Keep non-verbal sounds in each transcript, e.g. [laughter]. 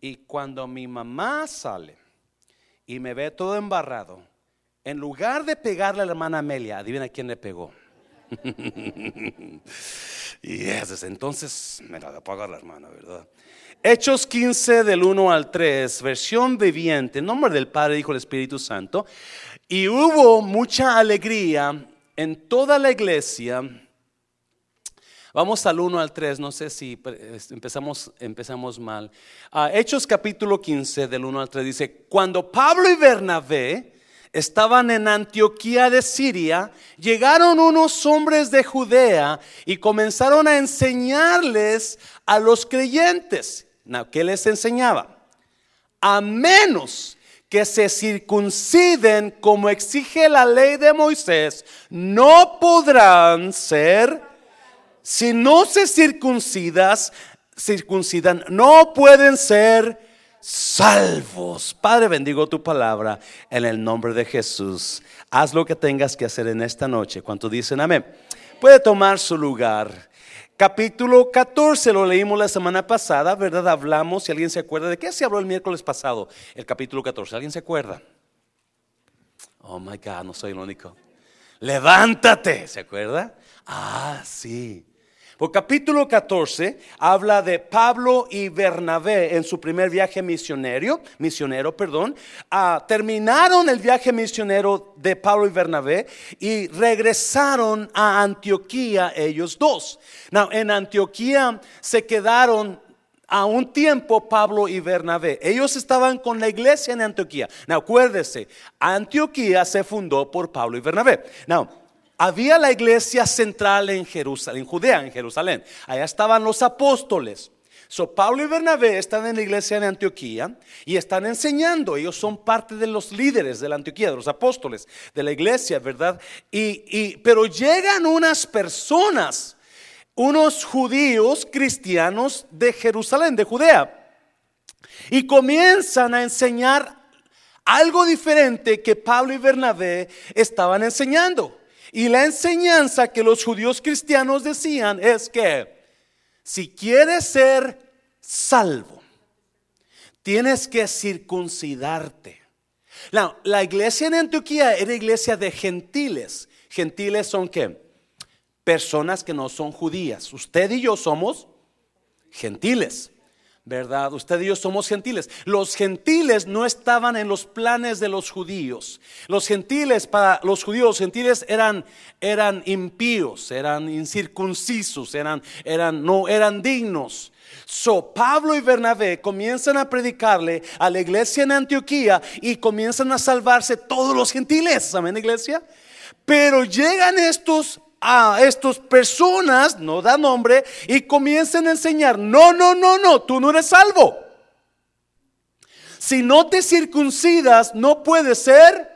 Y cuando mi mamá sale y me ve todo embarrado, en lugar de pegarle a la hermana Amelia, adivina quién le pegó. [laughs] y es, entonces me la pagar la hermana, ¿verdad? Hechos 15 del 1 al 3, versión viviente, en nombre del Padre, Hijo y Espíritu Santo. Y hubo mucha alegría en toda la iglesia. Vamos al 1 al 3, no sé si empezamos, empezamos mal. Ah, Hechos capítulo 15 del 1 al 3 dice, cuando Pablo y Bernabé estaban en Antioquía de Siria, llegaron unos hombres de Judea y comenzaron a enseñarles a los creyentes ¿Qué les enseñaba? A menos que se circunciden como exige la ley de Moisés, no podrán ser, si no se circuncidas, circuncidan, no pueden ser salvos. Padre, bendigo tu palabra en el nombre de Jesús. Haz lo que tengas que hacer en esta noche. Cuando dicen amén, puede tomar su lugar. Capítulo 14 lo leímos la semana pasada, ¿verdad? Hablamos, si alguien se acuerda, ¿de qué se habló el miércoles pasado? El capítulo 14, ¿alguien se acuerda? Oh my God, no soy el único. Levántate, ¿se acuerda? Ah, sí. Por capítulo 14 habla de Pablo y Bernabé en su primer viaje misionero, misionero, perdón. Ah, terminaron el viaje misionero de Pablo y Bernabé y regresaron a Antioquía ellos dos. en Antioquía se quedaron a un tiempo Pablo y Bernabé. Ellos estaban con la iglesia en Antioquía. Now, acuérdese, Antioquía se fundó por Pablo y Bernabé. Now, había la iglesia central en Jerusalén, en Judea, en Jerusalén. Allá estaban los apóstoles. So, Pablo y Bernabé están en la iglesia de Antioquía y están enseñando. Ellos son parte de los líderes de la Antioquía, de los apóstoles de la iglesia, ¿verdad? Y, pero llegan unas personas, unos judíos cristianos de Jerusalén, de Judea, y comienzan a enseñar algo diferente que Pablo y Bernabé estaban enseñando. Y la enseñanza que los judíos cristianos decían es que si quieres ser salvo, tienes que circuncidarte. La, iglesia en Antioquía era iglesia de gentiles. Gentiles son qué? Personas que no son judías. Usted y yo somos gentiles. ¿Verdad? Usted y yo somos gentiles. Los gentiles no estaban en los planes de los judíos. Los gentiles, para los judíos, gentiles eran, eran impíos, eran incircuncisos, eran, eran, no eran dignos. So, Pablo y Bernabé comienzan a predicarle a la iglesia en Antioquía y comienzan a salvarse todos los gentiles. Amén, iglesia. Pero llegan estos a estas personas, no da nombre, y comiencen a enseñar, no, no, no, no, tú no eres salvo. Si no te circuncidas, no puedes ser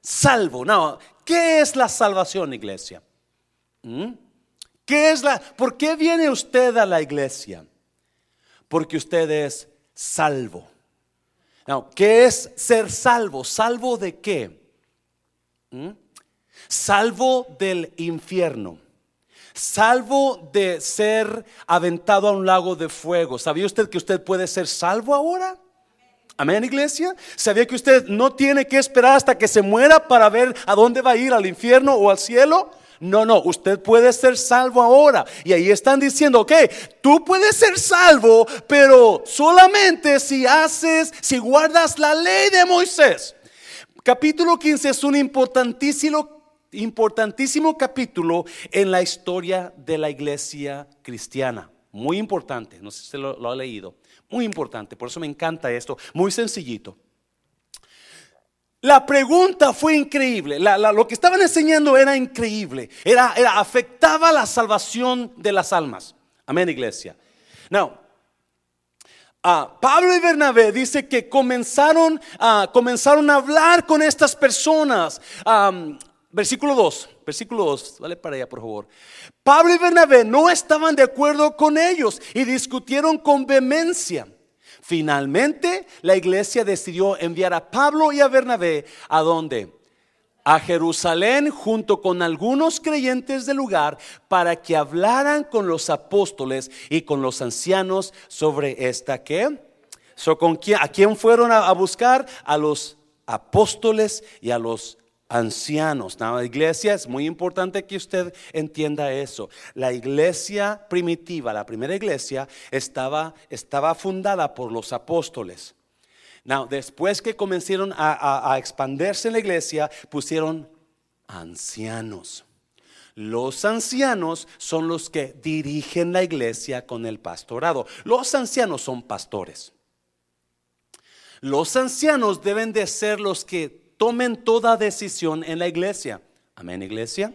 salvo. No, ¿qué es la salvación, iglesia? ¿Mm? ¿Qué es la, ¿Por qué viene usted a la iglesia? Porque usted es salvo. No, ¿qué es ser salvo? ¿Salvo de qué? ¿Mm? Salvo del infierno, salvo de ser aventado a un lago de fuego. ¿Sabía usted que usted puede ser salvo ahora? Amén, iglesia. ¿Sabía que usted no tiene que esperar hasta que se muera para ver a dónde va a ir, al infierno o al cielo? No, no, usted puede ser salvo ahora. Y ahí están diciendo, ok, tú puedes ser salvo, pero solamente si haces, si guardas la ley de Moisés. Capítulo 15 es un importantísimo importantísimo capítulo en la historia de la iglesia cristiana. Muy importante, no sé si usted lo, ha leído. Muy importante, por eso me encanta esto. Muy sencillito. La pregunta fue increíble. lo que estaban enseñando era increíble. Era, era, afectaba la salvación de las almas. Amén, iglesia. Now, uh, Pablo y Bernabé dice que comenzaron, uh, comenzaron a hablar con estas personas. Versículo 2, versículo 2, dale para allá por favor. Pablo y Bernabé no estaban de acuerdo con ellos y discutieron con vehemencia. Finalmente, la iglesia decidió enviar a Pablo y a Bernabé a dónde? A Jerusalén junto con algunos creyentes del lugar para que hablaran con los apóstoles y con los ancianos sobre esta qué? So, ¿con quién, ¿A quién fueron a, a buscar? A los apóstoles y a los ancianos. La iglesia es muy importante que usted entienda eso. La iglesia primitiva, la primera iglesia, estaba, estaba fundada por los apóstoles. Después que comenzaron a, a, expandirse en la iglesia, pusieron ancianos. Los ancianos son los que dirigen la iglesia con el pastorado. Los ancianos son pastores. Los ancianos deben de ser los que tomen toda decisión en la iglesia. Amén, iglesia.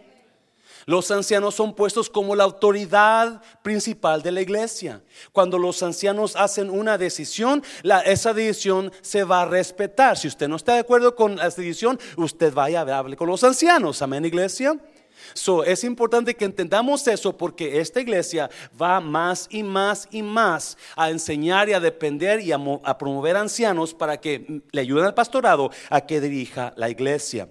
Los ancianos son puestos como la autoridad principal de la iglesia. Cuando los ancianos hacen una decisión, esa decisión se va a respetar. Si usted no está de acuerdo con esa decisión, usted vaya a hablar con los ancianos. Amén, iglesia. So, es importante que entendamos eso porque esta iglesia va más y más y más a enseñar y a depender y a, promover ancianos para que le ayuden al pastorado a que dirija la iglesia.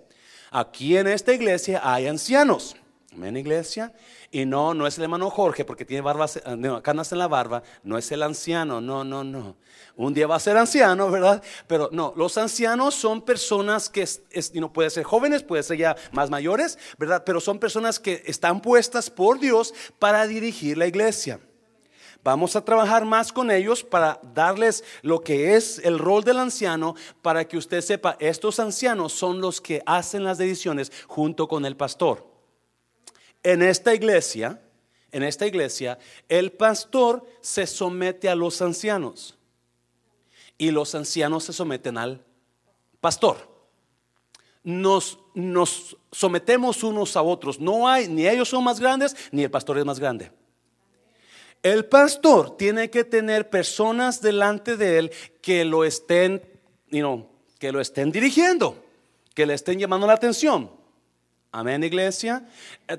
Aquí en esta iglesia hay ancianos. Amén, iglesia. Y no, no es el hermano Jorge porque tiene barbas, no, canas en la barba. No es el anciano, no, no, no. Un día va a ser anciano, ¿verdad? Pero no, los ancianos son personas que no puede ser jóvenes, puede ser ya más mayores, ¿verdad? Pero son personas que están puestas por Dios para dirigir la iglesia. Vamos a trabajar más con ellos para darles lo que es el rol del anciano, para que usted sepa, estos ancianos son los que hacen las decisiones junto con el pastor. En esta iglesia, en esta iglesia, el pastor se somete a los ancianos y los ancianos se someten al pastor. Nos, nos sometemos unos a otros. No hay, ni ellos son más grandes, ni el pastor es más grande. El pastor tiene que tener personas delante de él que lo estén, que lo estén dirigiendo, que le estén llamando la atención. Amén, iglesia.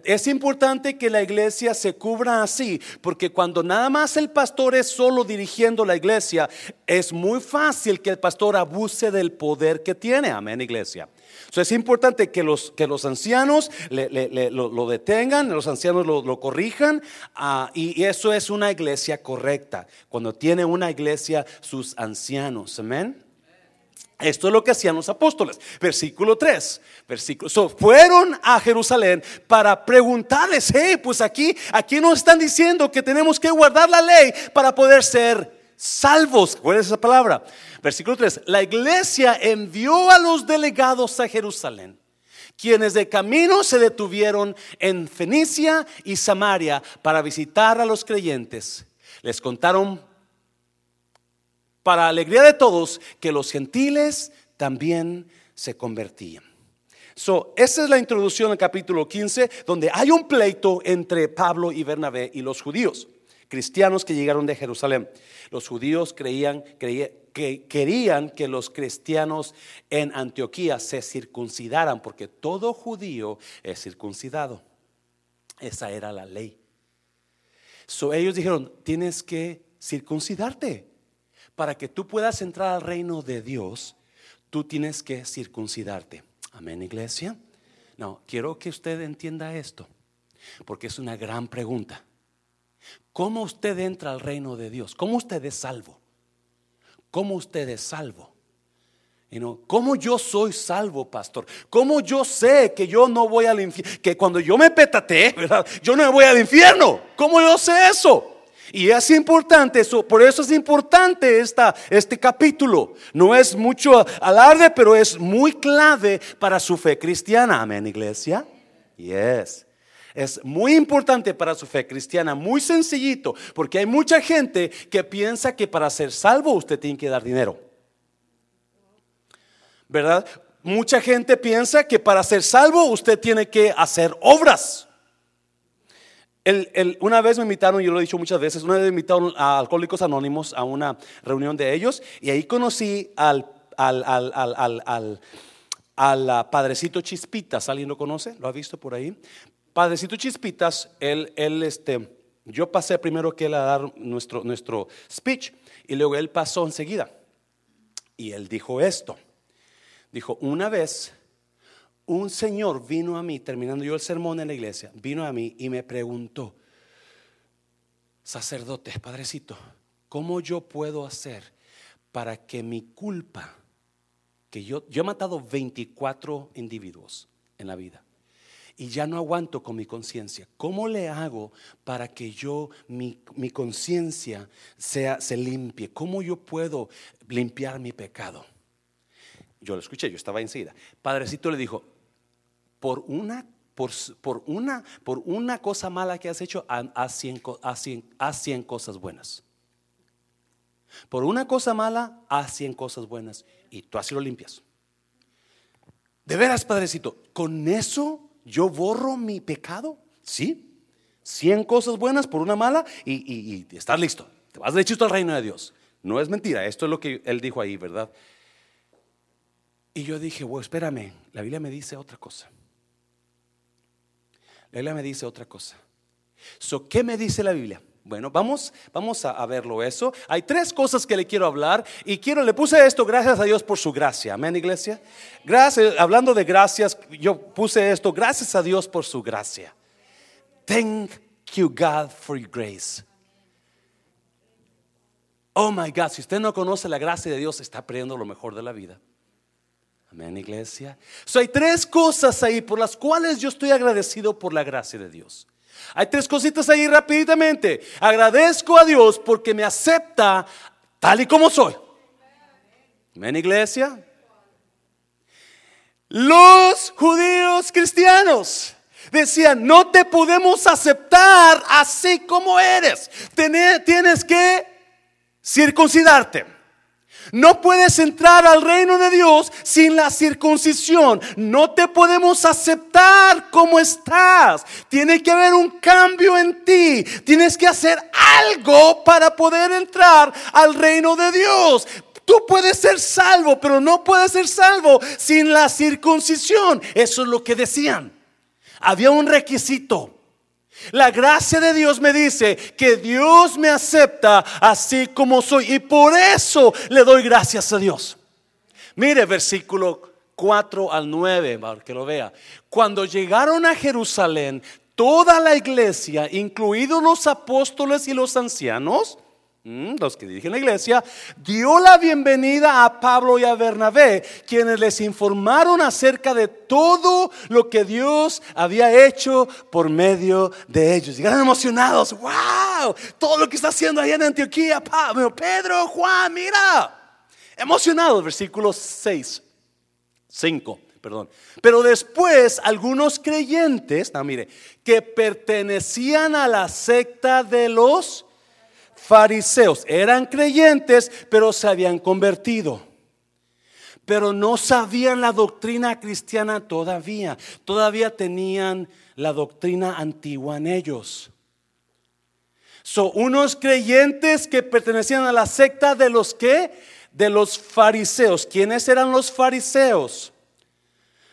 Es importante que la iglesia se cubra así, porque cuando nada más el pastor es solo dirigiendo la iglesia, es muy fácil que el pastor abuse del poder que tiene. Amén, iglesia. es importante que los, que los ancianos lo, detengan, los ancianos lo, corrijan, ah, y eso es una iglesia correcta, cuando tiene una iglesia sus ancianos. Amén. Esto es lo que hacían los apóstoles. Versículo 3. Versículo, fueron a Jerusalén para preguntarles, hey, pues aquí, aquí nos están diciendo que tenemos que guardar la ley para poder ser salvos. ¿Cuál es esa palabra? Versículo 3. La iglesia envió a los delegados a Jerusalén, quienes de camino se detuvieron en Fenicia y Samaria para visitar a los creyentes. Les contaron para alegría de todos, que los gentiles también se convertían. So, esa es la introducción al capítulo 15, donde hay un pleito entre Pablo y Bernabé y los judíos, cristianos que llegaron de Jerusalén. Los judíos creían, que querían que los cristianos en Antioquía se circuncidaran, porque todo judío es circuncidado. Esa era la ley. So, ellos dijeron, tienes que circuncidarte para que tú puedas entrar al reino de Dios, tú tienes que circuncidarte. Amén, iglesia. No, quiero que usted entienda esto, porque es una gran pregunta. ¿Cómo usted entra al reino de Dios? ¿Cómo usted es salvo? ¿Cómo usted es salvo? ¿Cómo yo soy salvo, pastor? ¿Cómo yo sé que yo no voy al infierno? Que cuando yo me petate, ¿verdad? Yo no voy al infierno. ¿Cómo yo sé eso? Y es importante eso, por eso es importante esta, este capítulo. No es mucho alarde, pero es muy clave para su fe cristiana. Amén, iglesia. Yes. Es muy importante para su fe cristiana, muy sencillito, porque hay mucha gente que piensa que para ser salvo usted tiene que dar dinero. ¿Verdad? Mucha gente piensa que para ser salvo usted tiene que hacer obras una vez me invitaron, yo lo he dicho muchas veces, una vez me invitaron a Alcohólicos Anónimos a una reunión de ellos y ahí conocí al, al, Padrecito Chispitas. ¿Alguien lo conoce? ¿Lo ha visto por ahí? Padrecito Chispitas, él, él este, yo pasé primero que él a dar nuestro, nuestro speech y luego él pasó enseguida. Y él dijo esto. Dijo, una vez un señor vino a mí, terminando yo el sermón en la iglesia, vino a mí y me preguntó, sacerdote, padrecito, ¿cómo yo puedo hacer para que mi culpa, que yo, yo he matado 24 individuos en la vida y ya no aguanto con mi conciencia. ¿Cómo le hago para que yo, mi, mi conciencia sea, se limpie? ¿Cómo yo puedo limpiar mi pecado? Yo lo escuché, yo estaba enseguida. Padrecito le dijo, por una, por, por una, por una cosa mala que has hecho, haz 100, haz 100 cosas buenas. Por una cosa mala, haz 100 cosas buenas. Y tú así lo limpias. De veras, padrecito, con eso yo borro mi pecado, ¿sí? Cien cosas buenas por una mala y, estás listo. Te vas derechito al reino de Dios. No es mentira, esto es lo que él dijo ahí, ¿verdad? Y yo dije, bueno, espérame, la Biblia me dice otra cosa. La Biblia me dice otra cosa. So, ¿Qué me dice la Biblia? Bueno, vamos, vamos a, verlo eso. Hay tres cosas que le quiero hablar y quiero, le puse esto, gracias a Dios por su gracia. Amén, iglesia. Gracias, hablando de gracias, yo puse esto, gracias a Dios por su gracia. Thank you, God, for your grace. Oh my God, si usted no conoce la gracia de Dios, está perdiendo lo mejor de la vida. Amén, iglesia. So, hay tres cosas ahí por las cuales yo estoy agradecido por la gracia de Dios. Hay tres cositas ahí rápidamente. Agradezco a Dios porque me acepta tal y como soy. Amén, iglesia. Los judíos cristianos decían, no te podemos aceptar así como eres. Tienes que circuncidarte. No puedes entrar al reino de Dios sin la circuncisión. No te podemos aceptar como estás. Tiene que haber un cambio en ti. Tienes que hacer algo para poder entrar al reino de Dios. Tú puedes ser salvo, pero no puedes ser salvo sin la circuncisión. Eso es lo que decían. Había un requisito. La gracia de Dios me dice que Dios me acepta así como soy y por eso le doy gracias a Dios. Mire versículo 4 al 9, para que lo vea. Cuando llegaron a Jerusalén, toda la iglesia, incluidos los apóstoles y los ancianos, los que dirigen la iglesia, dio la bienvenida a Pablo y a Bernabé, quienes les informaron acerca de todo lo que Dios había hecho por medio de ellos. Llegaron emocionados, wow, todo lo que está haciendo allá en Antioquía, Pablo, Pedro, Juan, mira. Emocionados, versículo 6, 5 perdón. Pero después algunos creyentes, no, mire, que pertenecían a la secta de los fariseos. Eran creyentes, pero se habían convertido. Pero no sabían la doctrina cristiana todavía. Todavía tenían la doctrina antigua en ellos. Son unos creyentes que pertenecían a la secta de los que? De los fariseos. ¿Quiénes eran los fariseos?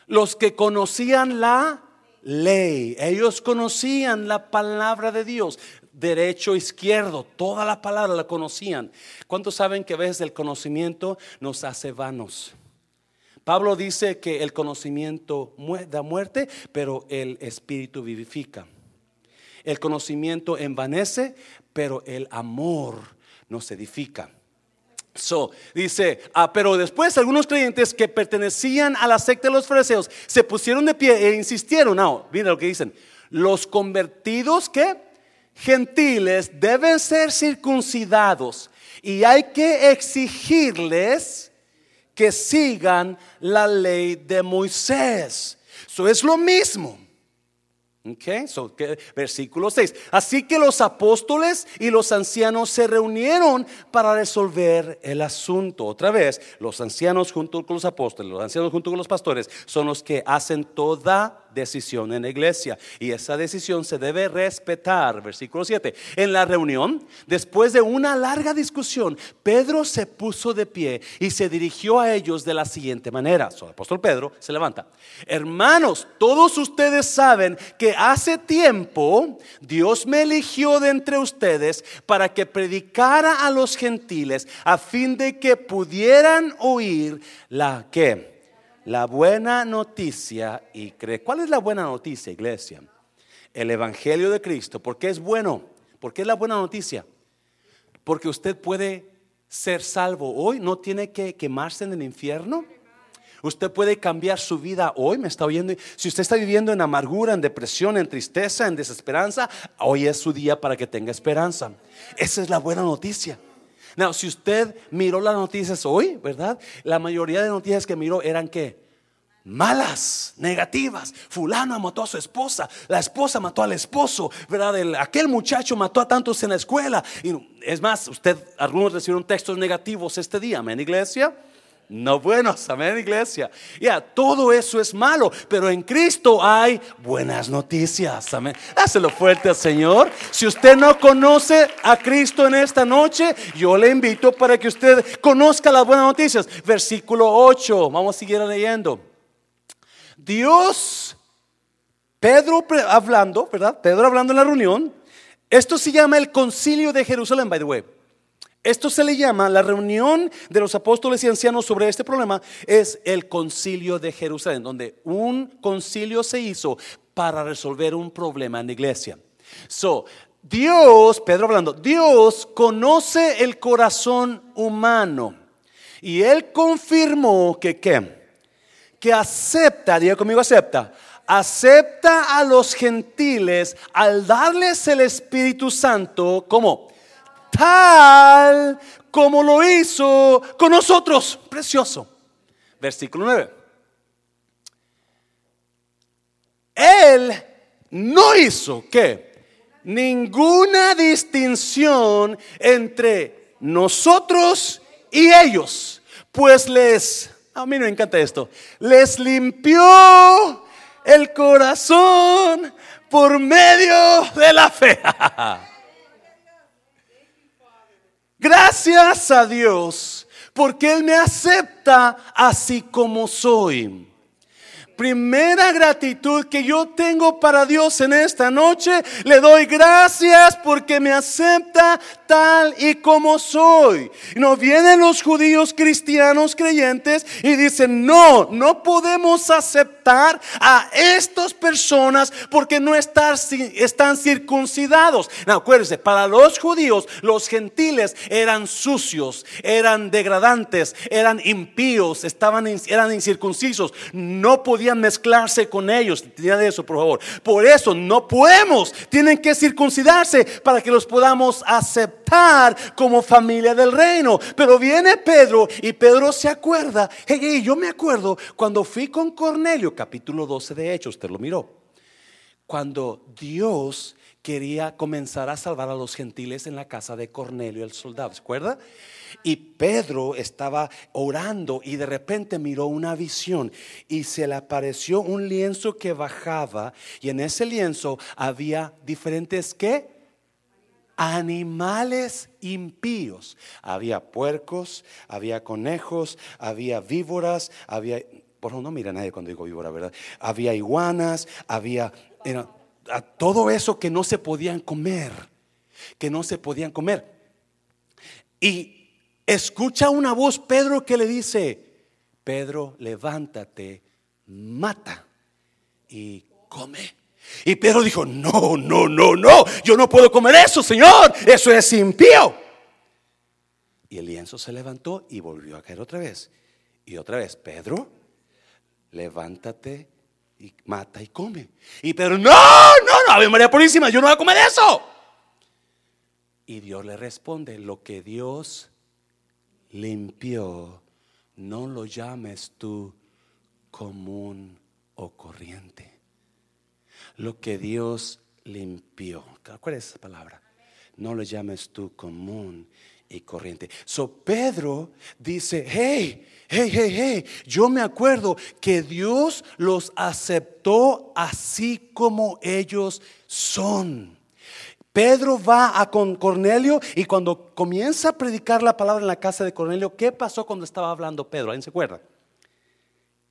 Los que conocían la ley. Ellos conocían la palabra de Dios derecho, izquierdo, toda la palabra la conocían. ¿Cuántos saben que a veces el conocimiento nos hace vanos? Pablo dice que el conocimiento da muerte, pero el espíritu vivifica. El conocimiento envanece, pero el amor nos edifica. So, dice, ah, pero después algunos creyentes que pertenecían a la secta de los fariseos se pusieron de pie e insistieron. No, mira lo que dicen. Los convertidos que gentiles deben ser circuncidados y hay que exigirles que sigan la ley de Moisés. Eso es lo mismo. Okay, so, versículo 6. Así que los apóstoles y los ancianos se reunieron para resolver el asunto. Otra vez, los ancianos junto con los apóstoles, los ancianos junto con los pastores, son los que hacen toda decisión en la iglesia. Y esa decisión se debe respetar. Versículo 7. En la reunión, después de una larga discusión, Pedro se puso de pie y se dirigió a ellos de la siguiente manera. el apóstol Pedro se levanta. Hermanos, todos ustedes saben que hace tiempo Dios me eligió de entre ustedes para que predicara a los gentiles a fin de que pudieran oír la que la buena noticia y cree. ¿Cuál es la buena noticia, iglesia? El Evangelio de Cristo. ¿Por qué es bueno? ¿Por qué es la buena noticia? Porque usted puede ser salvo hoy, no tiene que quemarse en el infierno. Usted puede cambiar su vida hoy, me está oyendo. Si usted está viviendo en amargura, en depresión, en tristeza, en desesperanza, hoy es su día para que tenga esperanza. Esa es la buena noticia. No, si usted miró las noticias hoy, ¿verdad? La mayoría de noticias que miró eran que malas, negativas. Fulano mató a su esposa, la esposa mató al esposo, ¿verdad? aquel muchacho mató a tantos en la escuela. Es más, usted, algunos recibieron textos negativos este día, amén, iglesia no buenos, [laughs] amén iglesia. Ya, todo eso es malo, pero en Cristo hay buenas noticias, amén. Dáselo fuerte al Señor. Si usted no conoce a Cristo en esta noche, yo le invito para que usted conozca las buenas noticias. Versículo 8, vamos a seguir leyendo. Dios, Pedro hablando, ¿verdad? Pedro hablando en la reunión. Esto se llama el concilio de Jerusalén, by the way. Esto se le llama, la reunión de los apóstoles y ancianos sobre este problema es el concilio de Jerusalén, donde un concilio se hizo para resolver un problema en la iglesia. So, Dios, Pedro hablando, Dios conoce el corazón humano y él confirmó que qué? Que acepta, diga conmigo acepta, acepta a los gentiles al darles el Espíritu Santo, ¿cómo? Tal como lo hizo con nosotros. Precioso. Versículo 9. Él no hizo que ninguna distinción entre nosotros y ellos, pues les, a mí me encanta esto, les limpió el corazón por medio de la fe. [laughs] Gracias a Dios, porque Él me acepta así como soy. Primera gratitud que yo tengo para Dios en esta noche, le doy gracias porque me acepta tal y como soy. Y no vienen los judíos cristianos creyentes y dicen, no, no podemos aceptar a estas personas porque no están, circuncidados. No, acuérdense, para los judíos, los gentiles eran sucios, eran degradantes, eran impíos, estaban, eran incircuncisos, no podían mezclarse con ellos. De eso, por favor. Por eso no podemos, tienen que circuncidarse para que los podamos aceptar como familia del reino. Pero viene Pedro y Pedro se acuerda, hey, yo me acuerdo cuando fui con Cornelio, capítulo 12 de Hechos, usted lo miró. Cuando Dios quería comenzar a salvar a los gentiles en la casa de Cornelio el soldado, ¿se acuerda? Y Pedro estaba orando y de repente miró una visión y se le apareció un lienzo que bajaba y en ese lienzo había diferentes ¿qué? Animales impíos. Había puercos, había conejos, había víboras, había... Por no mira a nadie cuando digo víbora, ¿verdad? Había iguanas, había... todo eso que no se podían comer, que no se podían comer. Y escucha una voz Pedro que le dice, Pedro, levántate, mata y come. Y Pedro dijo, no, no, no, no, yo no puedo comer eso, Señor, eso es impío. Y el lienzo se levantó y volvió a caer otra vez. Y otra vez, Pedro, levántate y mata y come. Y Pedro, no, no, no, Ave María Purísima, yo no voy a comer eso. Y Dios le responde, lo que Dios limpió, no lo llames tú común o corriente lo que Dios limpió. ¿Cuál es esa palabra? No lo llames tú común y corriente. So Pedro dice, hey, hey, hey, hey, yo me acuerdo que Dios los aceptó así como ellos son. Pedro va a con Cornelio y cuando comienza a predicar la palabra en la casa de Cornelio, ¿qué pasó cuando estaba hablando Pedro? ¿Alguien se acuerda?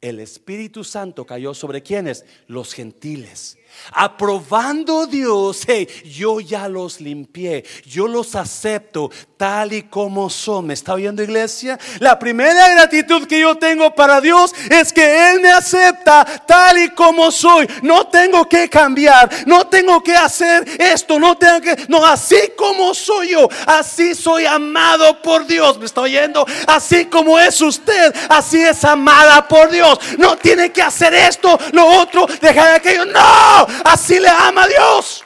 El Espíritu Santo cayó sobre quienes? Los gentiles. Aprobando Dios, yo ya los limpié, yo los acepto tal y como son. ¿Me está oyendo iglesia? La primera gratitud que yo tengo para Dios es que Él me acepta tal y como soy. No tengo que cambiar, no tengo que hacer esto, no tengo que, no, así como soy yo, así soy amado por Dios. ¿Me está oyendo? Así como es usted, así es amada por Dios. No tiene que hacer esto, lo otro, dejar aquello. No, así le ama a Dios.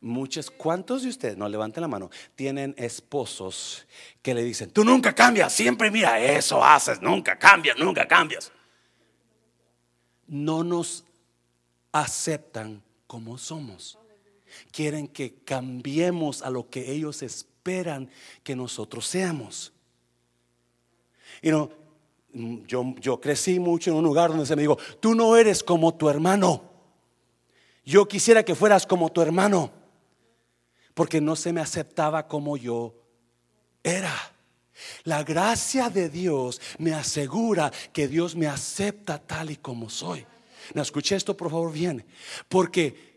Muchos, ¿cuántos de ustedes, no levanten la mano, tienen esposos que le dicen, tú nunca cambias, siempre mira, eso haces, nunca cambias, nunca cambias? No nos aceptan como somos. Quieren que cambiemos a lo que ellos esperan que nosotros seamos. Y no, yo, yo crecí mucho en un lugar donde se me dijo, tú no eres como tu hermano. Yo quisiera que fueras como tu hermano, porque no se me aceptaba como yo era. La gracia de Dios me asegura que Dios me acepta tal y como soy. Me escuché esto por favor bien, porque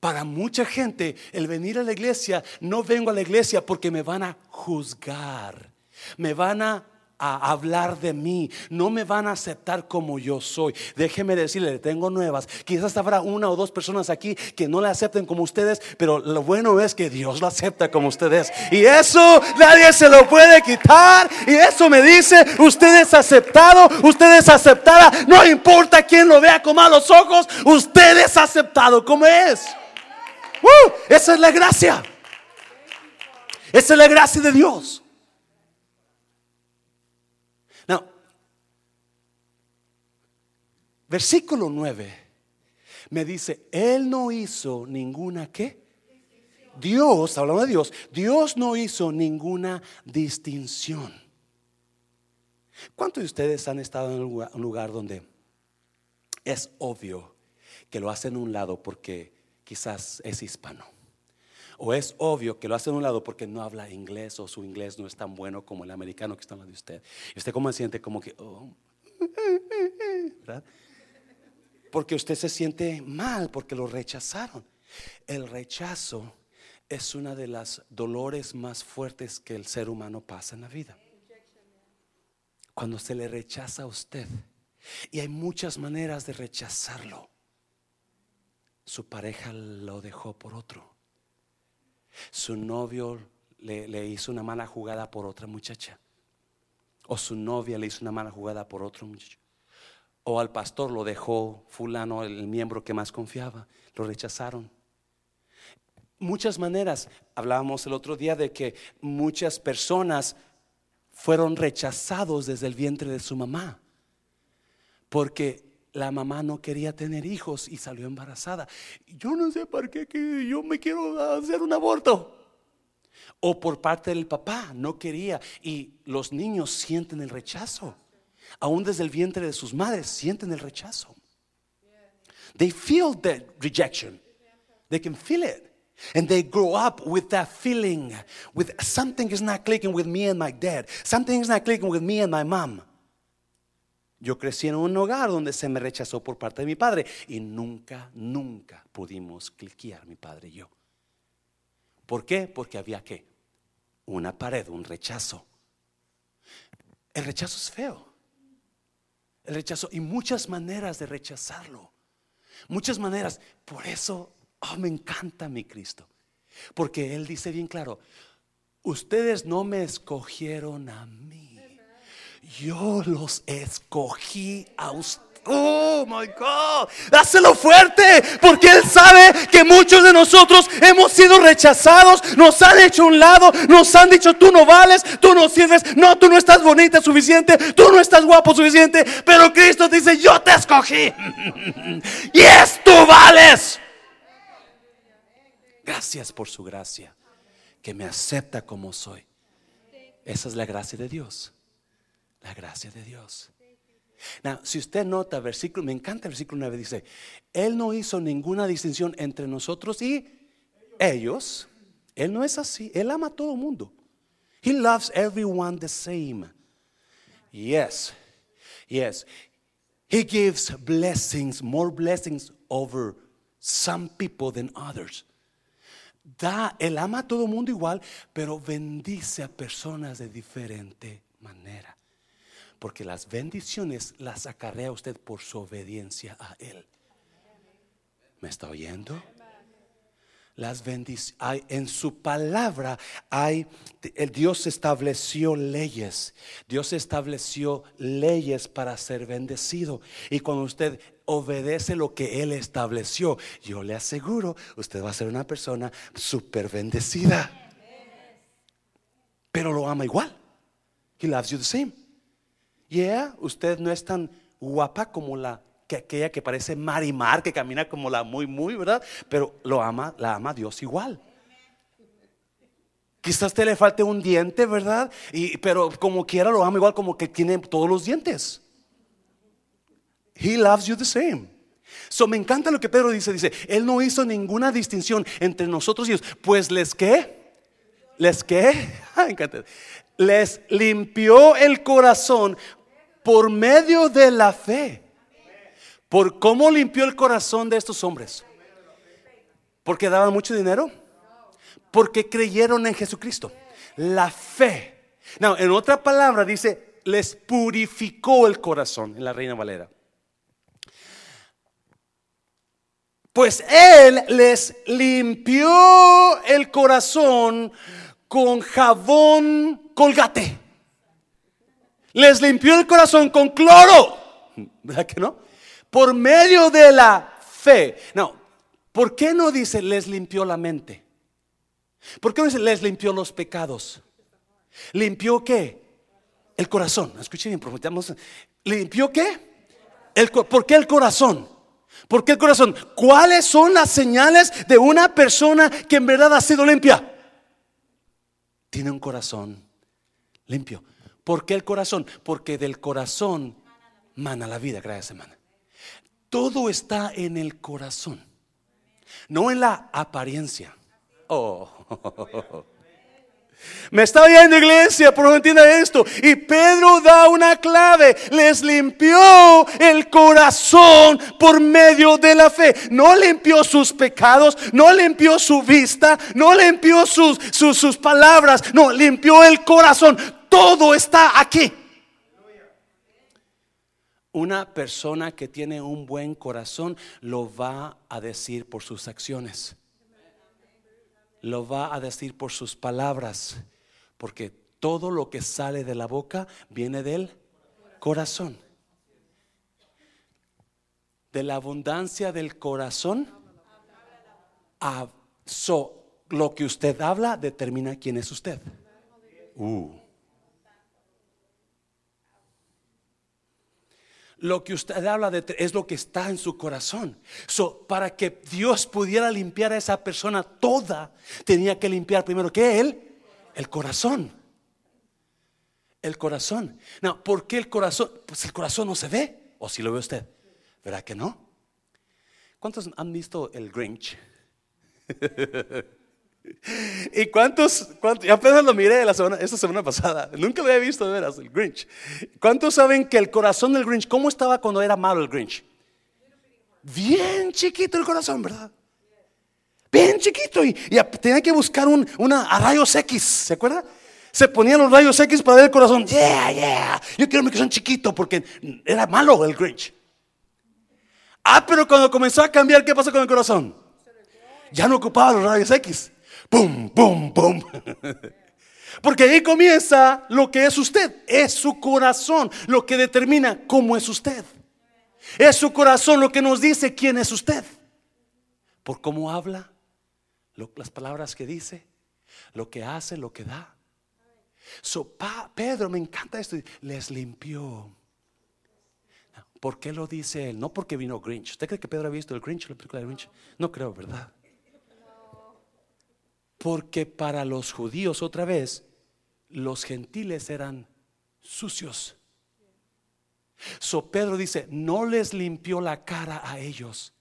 para mucha gente el venir a la iglesia, no vengo a la iglesia porque me van a juzgar, me van a a hablar de mí. No me van a aceptar como yo soy. Déjeme decirle, tengo nuevas. Quizás habrá una o dos personas aquí que no la acepten como ustedes, pero lo bueno es que Dios lo acepta como ustedes. Y eso nadie se lo puede quitar. Y eso me dice, usted es aceptado, usted es aceptada. No importa quién lo vea con malos ojos, usted es aceptado como es. ¡Uh! esa es la gracia. Esa es la gracia de Dios. Versículo 9 me dice, Él no hizo ninguna qué. Dios, hablando de Dios, Dios no hizo ninguna distinción. ¿Cuántos de ustedes han estado en un lugar, donde es obvio que lo hacen a un lado porque quizás es hispano? O es obvio que lo hacen a un lado porque no habla inglés o su inglés no es tan bueno como el americano que está en de usted. Y usted como se siente como que, oh, [laughs] ¿verdad? Porque usted se siente mal porque lo rechazaron. El rechazo es una de las dolores más fuertes que el ser humano pasa en la vida. Cuando se le rechaza a usted. Y hay muchas maneras de rechazarlo. Su pareja lo dejó por otro. Su novio le, le, hizo una mala jugada por otra muchacha. O su novia le hizo una mala jugada por otro muchacho o al pastor lo dejó fulano, el miembro que más confiaba, lo rechazaron. Muchas maneras, hablábamos el otro día de que muchas personas fueron rechazados desde el vientre de su mamá, porque la mamá no quería tener hijos y salió embarazada. Yo no sé por qué que yo me quiero hacer un aborto. O por parte del papá, no quería. Y los niños sienten el rechazo aún desde el vientre de sus madres, sienten el rechazo. They feel the rejection. They can feel it. And they grow up with that feeling, with something is not clicking with me and my dad. Something is not clicking with me and my mom. Yo crecí en un hogar donde se me rechazó por parte de mi padre y nunca, nunca pudimos cliquear mi padre y yo. ¿Por qué? Porque había que una pared, un rechazo. El rechazo es feo el rechazo y muchas maneras de rechazarlo. Muchas maneras. Por eso oh, me encanta mi Cristo. Porque Él dice bien claro, ustedes no me escogieron a mí. Yo los escogí a ustedes Oh my God, dáselo fuerte, porque Él sabe que muchos de nosotros hemos sido rechazados, nos han hecho un lado, nos han dicho tú no vales, tú no sirves, no, tú no estás bonita suficiente, tú no estás guapo suficiente, pero Cristo dice yo te escogí, [laughs] y es tú vales. Gracias por su gracia, que me acepta como soy. Esa es la gracia de Dios, la gracia de Dios si usted nota versículo, me encanta el versículo 9, dice, Él no hizo ninguna distinción entre nosotros y ellos. Él no es así, Él ama a todo mundo. He loves everyone the same. Yes. Yes. He gives blessings, more blessings over some people than others. Da, él ama a todo mundo igual, pero bendice a personas de diferente manera. Porque las bendiciones las acarrea usted por su obediencia a Él. ¿Me está oyendo? Las bendiciones, en su palabra hay, el Dios estableció leyes. Dios estableció leyes para ser bendecido. Y cuando usted obedece lo que Él estableció, yo le aseguro, usted va a ser una persona súper bendecida. Pero lo ama igual. He loves you the same. Yeah, usted no es tan guapa como la que aquella que parece Marimar, que camina como la muy, muy, ¿verdad? Pero lo ama, la ama Dios igual. Quizás te le falte un diente, ¿verdad? Y, pero como quiera lo ama igual como que tiene todos los dientes. He loves you the same. So me encanta lo que Pedro dice, dice, él no hizo ninguna distinción entre nosotros y ellos, pues les qué? ¿Les qué? [laughs] Les limpió el corazón por medio de la fe. ¿Por cómo limpió el corazón de estos hombres? ¿Porque daban mucho dinero? Porque creyeron en Jesucristo. La fe. No, en otra palabra dice, les purificó el corazón en la Reina Valera. Pues Él les limpió el corazón con jabón colgate. Les limpió el corazón con cloro. [laughs] ¿Verdad que no? por medio de la fe. No, ¿por qué no dice les limpió la mente? ¿Por qué no dice les limpió los pecados? ¿Limpió qué? El corazón. Escuchen bien, prometamos. ¿Limpió qué? El, ¿Por qué el corazón? ¿Por qué el corazón? ¿Cuáles son las señales de una persona que en verdad ha sido limpia? Tiene un corazón limpio. ¿Por qué el corazón? Porque del corazón mana la vida, gracias semana. Todo está en el corazón, no en la apariencia. Oh. [laughs] Me está oyendo iglesia, por no entienda esto. Y Pedro da una clave. Les limpió el corazón por medio de la fe. No limpió sus pecados, no limpió su vista, no limpió sus, sus, sus palabras, no, limpió el corazón. Todo está aquí. Una persona que tiene un buen corazón lo va a decir por sus acciones. Lo va a decir por sus palabras. Porque todo lo que sale de la boca viene del corazón. De la abundancia del corazón. A, lo que usted habla determina quién es usted. Uh. Lo que usted habla de es lo que está en su corazón. So, para que Dios pudiera limpiar a esa persona toda, tenía que limpiar primero que él, el corazón. El corazón. No, ¿por qué el corazón? Pues el corazón no se ve. ¿O si lo ve usted? ¿Verdad que no? ¿Cuántos han visto el Grinch? [laughs] ¿Y cuántos, cuántos, apenas lo miré la semana, esta semana pasada, nunca lo había visto de veras, el Grinch. ¿Cuántos saben que el corazón del Grinch, cómo estaba cuando era malo el Grinch? Bien chiquito el corazón, ¿verdad? Bien chiquito y, tenía que buscar un, una, a rayos X, ¿se acuerda? Se ponían los rayos X para ver el corazón. Yeah, yeah. Yo quiero mi corazón chiquito porque era malo el Grinch. Ah, pero cuando comenzó a cambiar, ¿qué pasó con el corazón? Ya no ocupaba los rayos X. ¡Pum, pum, pum! [laughs] Porque ahí comienza lo que es usted. Es su corazón lo que determina cómo es usted. Es su corazón lo que nos dice quién es usted. Por cómo habla, las palabras que dice, lo que hace, lo que da. So, Pedro, me encanta esto. Les limpió. ¿Por qué lo dice él? No porque vino Grinch. ¿Usted cree que Pedro ha visto el Grinch, la película de Grinch? No creo, ¿verdad? Porque para los judíos, otra vez, los gentiles eran sucios. So Pedro dice, no les limpió la cara a ellos.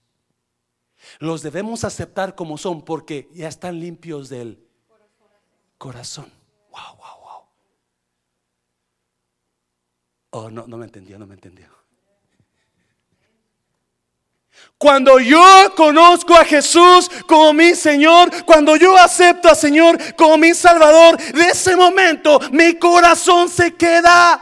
Los debemos aceptar como son porque ya están limpios del corazón. Wow, wow, wow. Oh, no, no me entendió, no me entendió. Cuando yo conozco a Jesús como mi Señor, cuando yo acepto al Señor como mi Salvador, de ese momento mi corazón se queda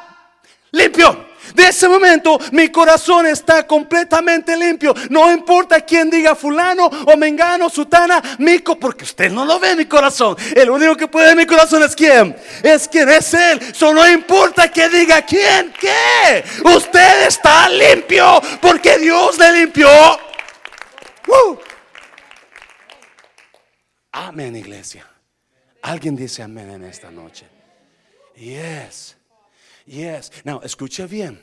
limpio. De ese momento mi corazón está completamente limpio. No importa quién diga fulano o mengano, sutana, mico, porque usted no lo ve mi corazón. El único que puede ver mi corazón es quién. Es quien es Él. Eso no importa que diga quién, qué. Usted está limpio porque Dios le limpió. Amén, iglesia. Alguien dice amén en esta noche. Yes. Yes. Now, escuche bien.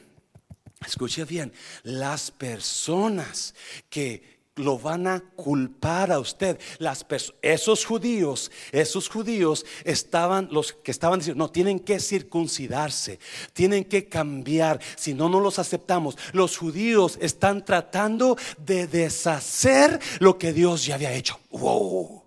Escuche bien. Las personas que lo van a culpar a usted. Las esos judíos, esos judíos estaban los que estaban diciendo, no, tienen que circuncidarse, tienen que cambiar, si no no los aceptamos. Los judíos están tratando de deshacer lo que Dios ya había hecho. Wow.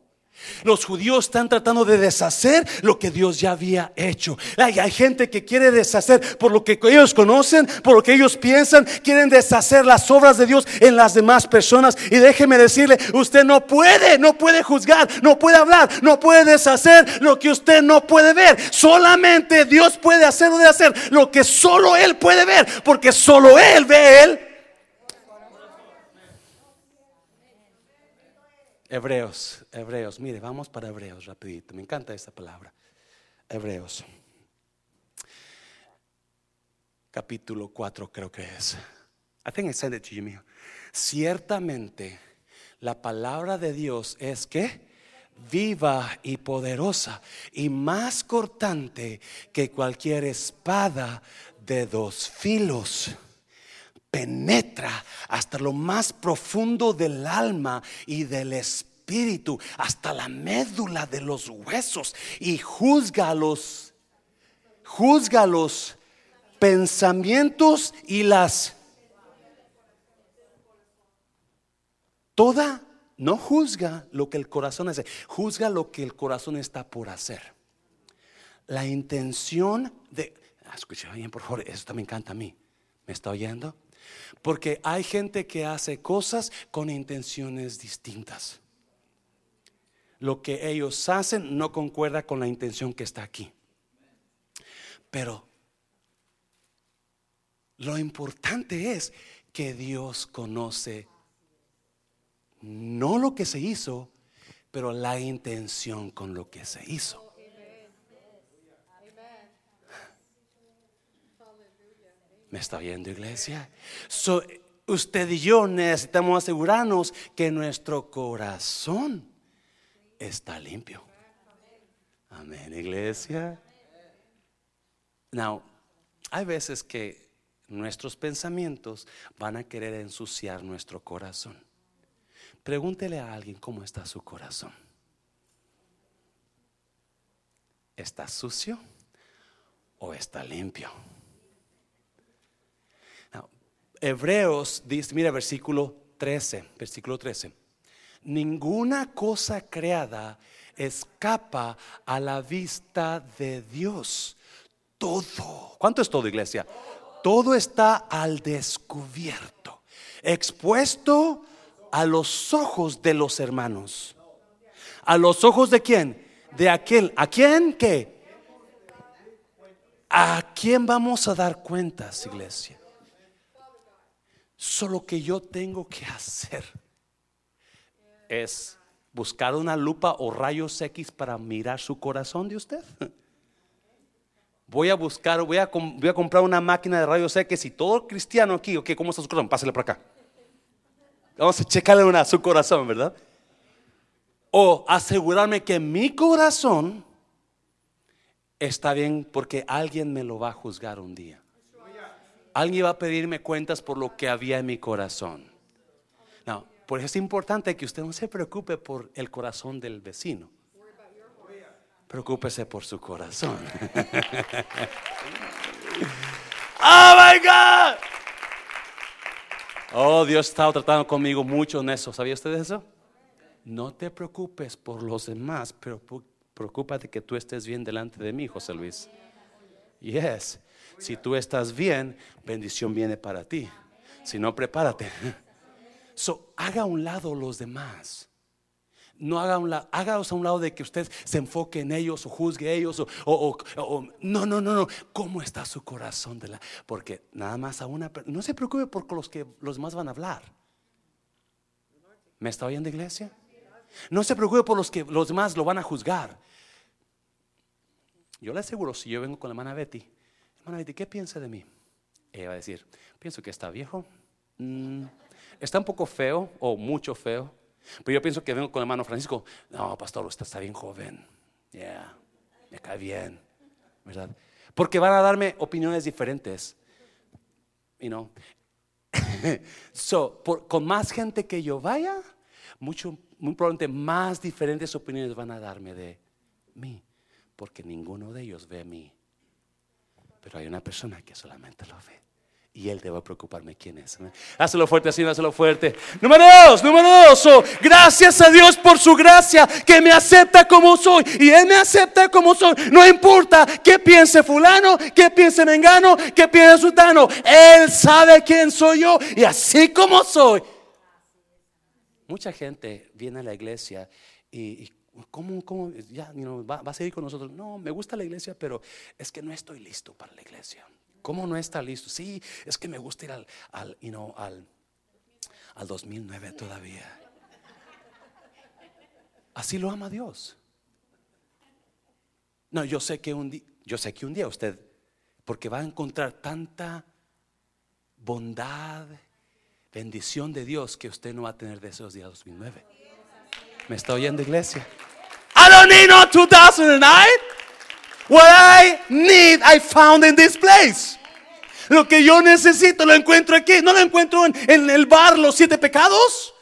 Los judíos están tratando de deshacer lo que Dios ya había hecho. Hay, gente que quiere deshacer por lo que ellos conocen, por lo que ellos piensan, quieren deshacer las obras de Dios en las demás personas. Y déjeme decirle, usted no puede, no puede juzgar, no puede hablar, no puede deshacer lo que usted no puede ver. Solamente Dios puede hacer o de hacer lo que solo Él puede ver, porque solo Él ve Él Hebreos, Hebreos, mire, vamos para Hebreos rapidito. Me encanta esta palabra. Hebreos. Capítulo 4 creo que es. I think I sent it to you, Ciertamente la palabra de Dios es que viva y poderosa y más cortante que cualquier espada de dos filos penetra hasta lo más profundo del alma y del espíritu, hasta la médula de los huesos y juzga los, pensamientos y las... Toda no juzga lo que el corazón hace, juzga lo que el corazón está por hacer. La intención de... Ah, escucha bien, por favor, eso me encanta a mí. ¿Me está oyendo? Porque hay gente que hace cosas con intenciones distintas. Lo que ellos hacen no concuerda con la intención que está aquí. Pero lo importante es que Dios conoce no lo que se hizo, pero la intención con lo que se hizo. ¿Me está viendo, iglesia? usted y yo necesitamos asegurarnos que nuestro corazón está limpio. Amén, iglesia. Now, hay veces que nuestros pensamientos van a querer ensuciar nuestro corazón. Pregúntele a alguien cómo está su corazón. ¿Está sucio o está limpio? Hebreos dice, mira versículo 13, versículo 13. Ninguna cosa creada escapa a la vista de Dios. Todo. ¿Cuánto es todo, iglesia? Todo está al descubierto, expuesto a los ojos de los hermanos. ¿A los ojos de quién? De aquel. ¿A quién qué? ¿A quién vamos a dar cuentas, iglesia? Solo que yo tengo que hacer es buscar una lupa o rayos X para mirar su corazón de usted. Voy a buscar, voy a, comprar una máquina de rayos X y todo cristiano aquí, ok, ¿cómo está su corazón? Pásale por acá. Vamos a checarle una, su corazón, ¿verdad? O asegurarme que mi corazón está bien porque alguien me lo va a juzgar un día. Alguien va a pedirme cuentas por lo que había en mi corazón. No, por eso es importante que usted no se preocupe por el corazón del vecino. Preocúpese por su corazón. [laughs] oh my God. Oh, Dios está tratando conmigo mucho en eso. ¿Sabía usted eso? No te preocupes por los demás, pero preocúpate que tú estés bien delante de mí, José Luis. Yes. Si tú estás bien, bendición viene para ti. Si no, prepárate. [laughs] Haga a un lado los demás. No haga un lado, a un lado de que usted se enfoque en ellos o juzgue a ellos o, no, no, no, no. ¿Cómo está su corazón de la? Porque nada más a una, no se preocupe por los que los demás van a hablar. ¿Me está oyendo, iglesia? No se preocupe por los que los demás lo van a juzgar. Yo le aseguro, si yo vengo con la hermana Betty, hermana Betty, ¿qué piensa de mí? Ella va a decir, pienso que está viejo, mm, está un poco feo o mucho feo pero yo pienso que vengo con el hermano Francisco. No, pastor, usted está bien joven. Ya, me cae bien. ¿Verdad? Porque van a darme opiniones diferentes. You know. [laughs] so, con más gente que yo vaya, mucho, muy probablemente más diferentes opiniones van a darme de mí. Porque ninguno de ellos ve a mí. Pero hay una persona que solamente lo ve y Él a preocuparme quién es. Hazlo fuerte así, hazlo fuerte. Número dos, número dos. Oh, gracias a Dios por su gracia que me acepta como soy. Y Él me acepta como soy. No importa qué piense fulano, qué piense mengano, qué piense sultano. Él sabe quién soy yo y así como soy. Mucha gente viene a la iglesia y, ¿Cómo, cómo ya, va, a seguir con nosotros? No, me gusta la iglesia, pero es que no estoy listo para la iglesia. ¿Cómo no está listo? Sí, es que me gusta ir al, al, you know, al, al 2009 todavía. Así lo ama Dios. No, yo sé que un día, yo sé que un día usted, porque va a encontrar tanta bondad, bendición de Dios que usted no va a tener de esos días 2009. ¿Me está oyendo, iglesia? I don't need no 2009. What I need, I found in this place. Lo que yo necesito lo encuentro aquí. No lo encuentro en, el bar los siete pecados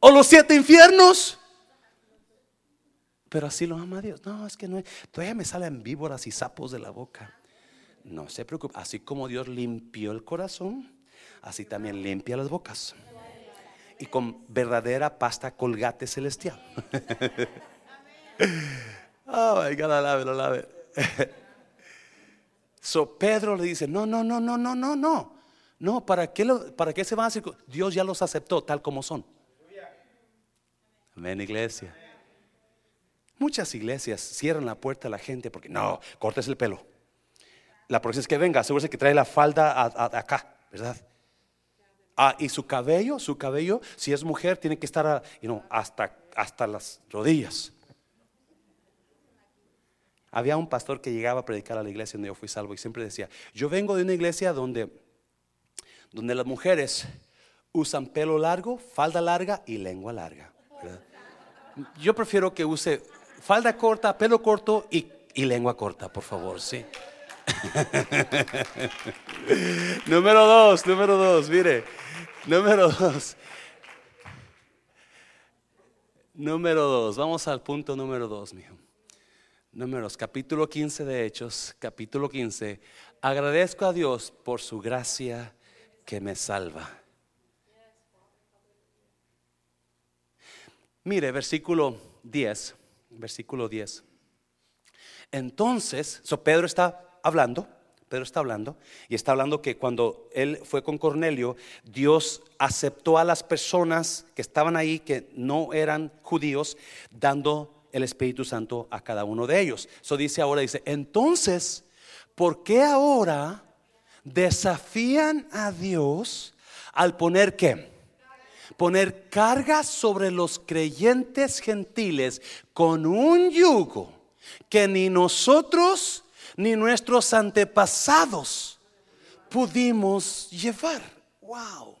o los siete infiernos. Pero así lo ama Dios. No, es que no. Todavía me salen víboras y sapos de la boca. No se preocupe. Así como Dios limpió el corazón, así también limpia las bocas. Y con verdadera pasta colgate celestial. [laughs] oh my God, alabe, [laughs] So Pedro le dice, no, no, no, no, no, no, no. No, ¿para qué, ¿para qué se van a hacer? Dios ya los aceptó tal como son. Amén, iglesia. Muchas iglesias cierran la puerta a la gente porque no, cortes el pelo. La próxima es que venga, asegúrese que trae la falda acá, ¿verdad? Ah, y su cabello, su cabello, si es mujer, tiene que estar hasta, hasta las rodillas. Había un pastor que llegaba a predicar a la iglesia donde yo fui salvo y siempre decía, yo vengo de una iglesia donde, donde las mujeres usan pelo largo, falda larga y lengua larga. Yo prefiero que use falda corta, pelo corto y, y lengua corta, por favor, sí. [laughs] número dos, número dos, mire, número dos. Número dos, vamos al punto número dos, mijo. Números, capítulo 15 de Hechos, capítulo 15. Agradezco a Dios por su gracia que me salva. Mire, versículo 10, versículo 10. Entonces, Pedro está hablando, Pedro está hablando, y está hablando que cuando él fue con Cornelio, Dios aceptó a las personas que estaban ahí, que no eran judíos, dando el Espíritu Santo a cada uno de ellos. Eso dice ahora, dice, entonces, ¿por qué ahora desafían a Dios al poner qué? Poner cargas sobre los creyentes gentiles con un yugo que ni nosotros ni nuestros antepasados pudimos llevar. Wow.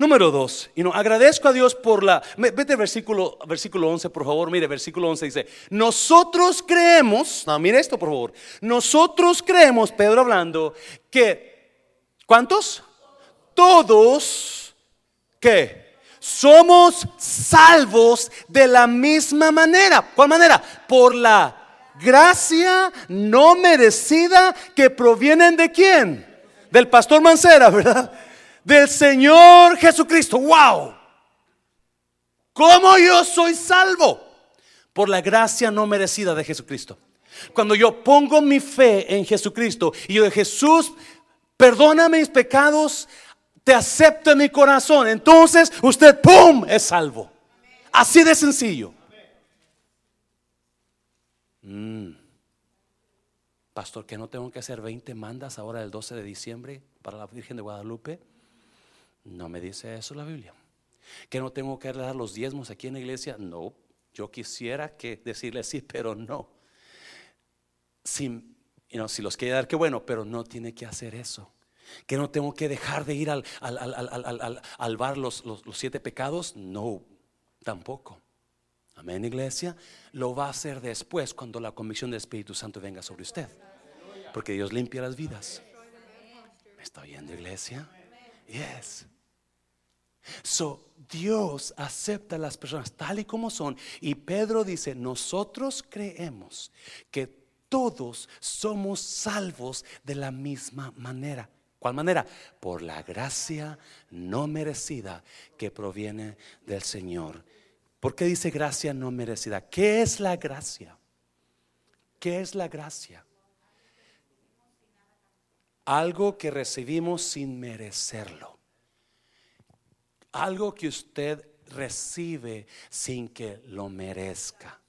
Número dos, y no, agradezco a Dios por la... Vete versículo, versículo 11, por favor. Mire, versículo 11 dice, nosotros creemos, no, mire esto, por favor. Nosotros creemos, Pedro hablando, que, ¿cuántos? Todos, ¿qué? Somos salvos de la misma manera. ¿Cuál manera? Por la gracia no merecida que provienen de quién? Del pastor Mancera, ¿verdad? Del Señor Jesucristo. ¡Wow! ¿Cómo yo soy salvo? Por la gracia no merecida de Jesucristo. Cuando yo pongo mi fe en Jesucristo y yo de Jesús, perdona mis pecados, te acepto en mi corazón, entonces usted, ¡pum!, es salvo. Así de sencillo. Mm. Pastor, que no tengo que hacer 20 mandas ahora el 12 de diciembre para la Virgen de Guadalupe. No me dice eso la Biblia. Que no tengo que dar los diezmos aquí en la iglesia. No, yo quisiera que decirle sí, pero no. Si, si los quiere dar, qué bueno, pero no tiene que hacer eso. Que no tengo que dejar de ir al, al, bar los, los siete pecados. No, tampoco. Amén, iglesia. Lo va a hacer después cuando la convicción del Espíritu Santo venga sobre usted. Porque Dios limpia las vidas. ¿Me está oyendo, iglesia? Yes. So, Dios acepta a las personas tal y como son. Y Pedro dice, nosotros creemos que todos somos salvos de la misma manera. ¿Cuál manera? Por la gracia no merecida que proviene del Señor. ¿Por qué dice gracia no merecida? ¿Qué es la gracia? ¿Qué es la gracia? Algo que recibimos sin merecerlo. Algo que usted recibe sin que lo merezca.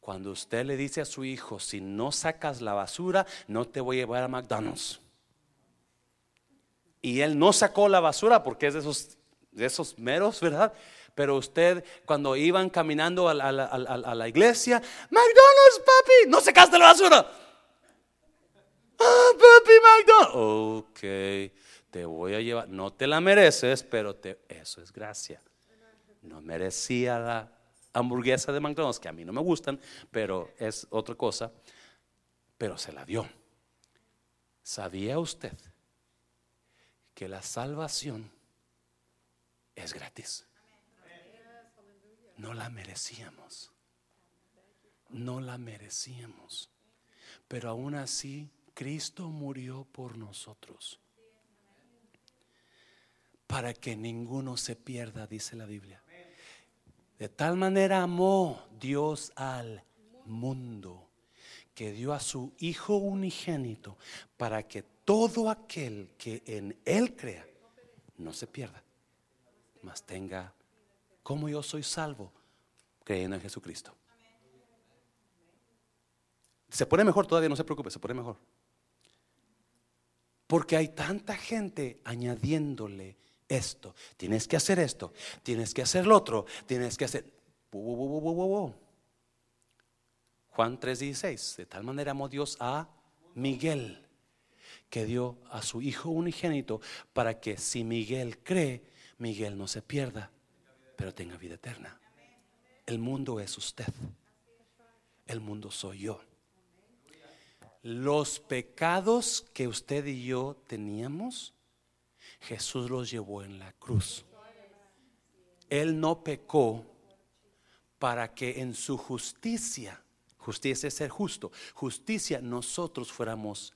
Cuando usted le dice a su hijo, si no sacas la basura, no te voy a llevar a McDonald's. Y él no sacó la basura porque es de esos, de esos meros, ¿verdad? Pero usted, cuando iban caminando a la, iglesia, McDonald's, papi, no sacaste la basura. Ah, papi, McDonald's. Ok te voy a llevar, no te la mereces, pero te, eso es gracia. No merecía la hamburguesa de McDonald's, que a mí no me gustan, pero es otra cosa, pero se la dio. ¿Sabía usted que la salvación es gratis? No la merecíamos. No la merecíamos. Pero aún así, Cristo murió por nosotros para que ninguno se pierda, dice la Biblia. De tal manera amó Dios al mundo que dio a su Hijo unigénito para que todo aquel que en Él crea no se pierda, mas tenga, como yo soy salvo, creyendo en Jesucristo. Se pone mejor todavía, no se preocupe, se pone mejor. Porque hay tanta gente añadiéndole esto, tienes que hacer esto, tienes que hacer lo otro, tienes que hacer... Juan 3:16, de tal manera amó Dios a Miguel, que dio a su Hijo unigénito, para que si Miguel cree, Miguel no se pierda, pero tenga vida eterna. El mundo es usted, el mundo soy yo. Los pecados que usted y yo teníamos, Jesús los llevó en la cruz. Él no pecó para que en su justicia, justicia es ser justo, justicia nosotros fuéramos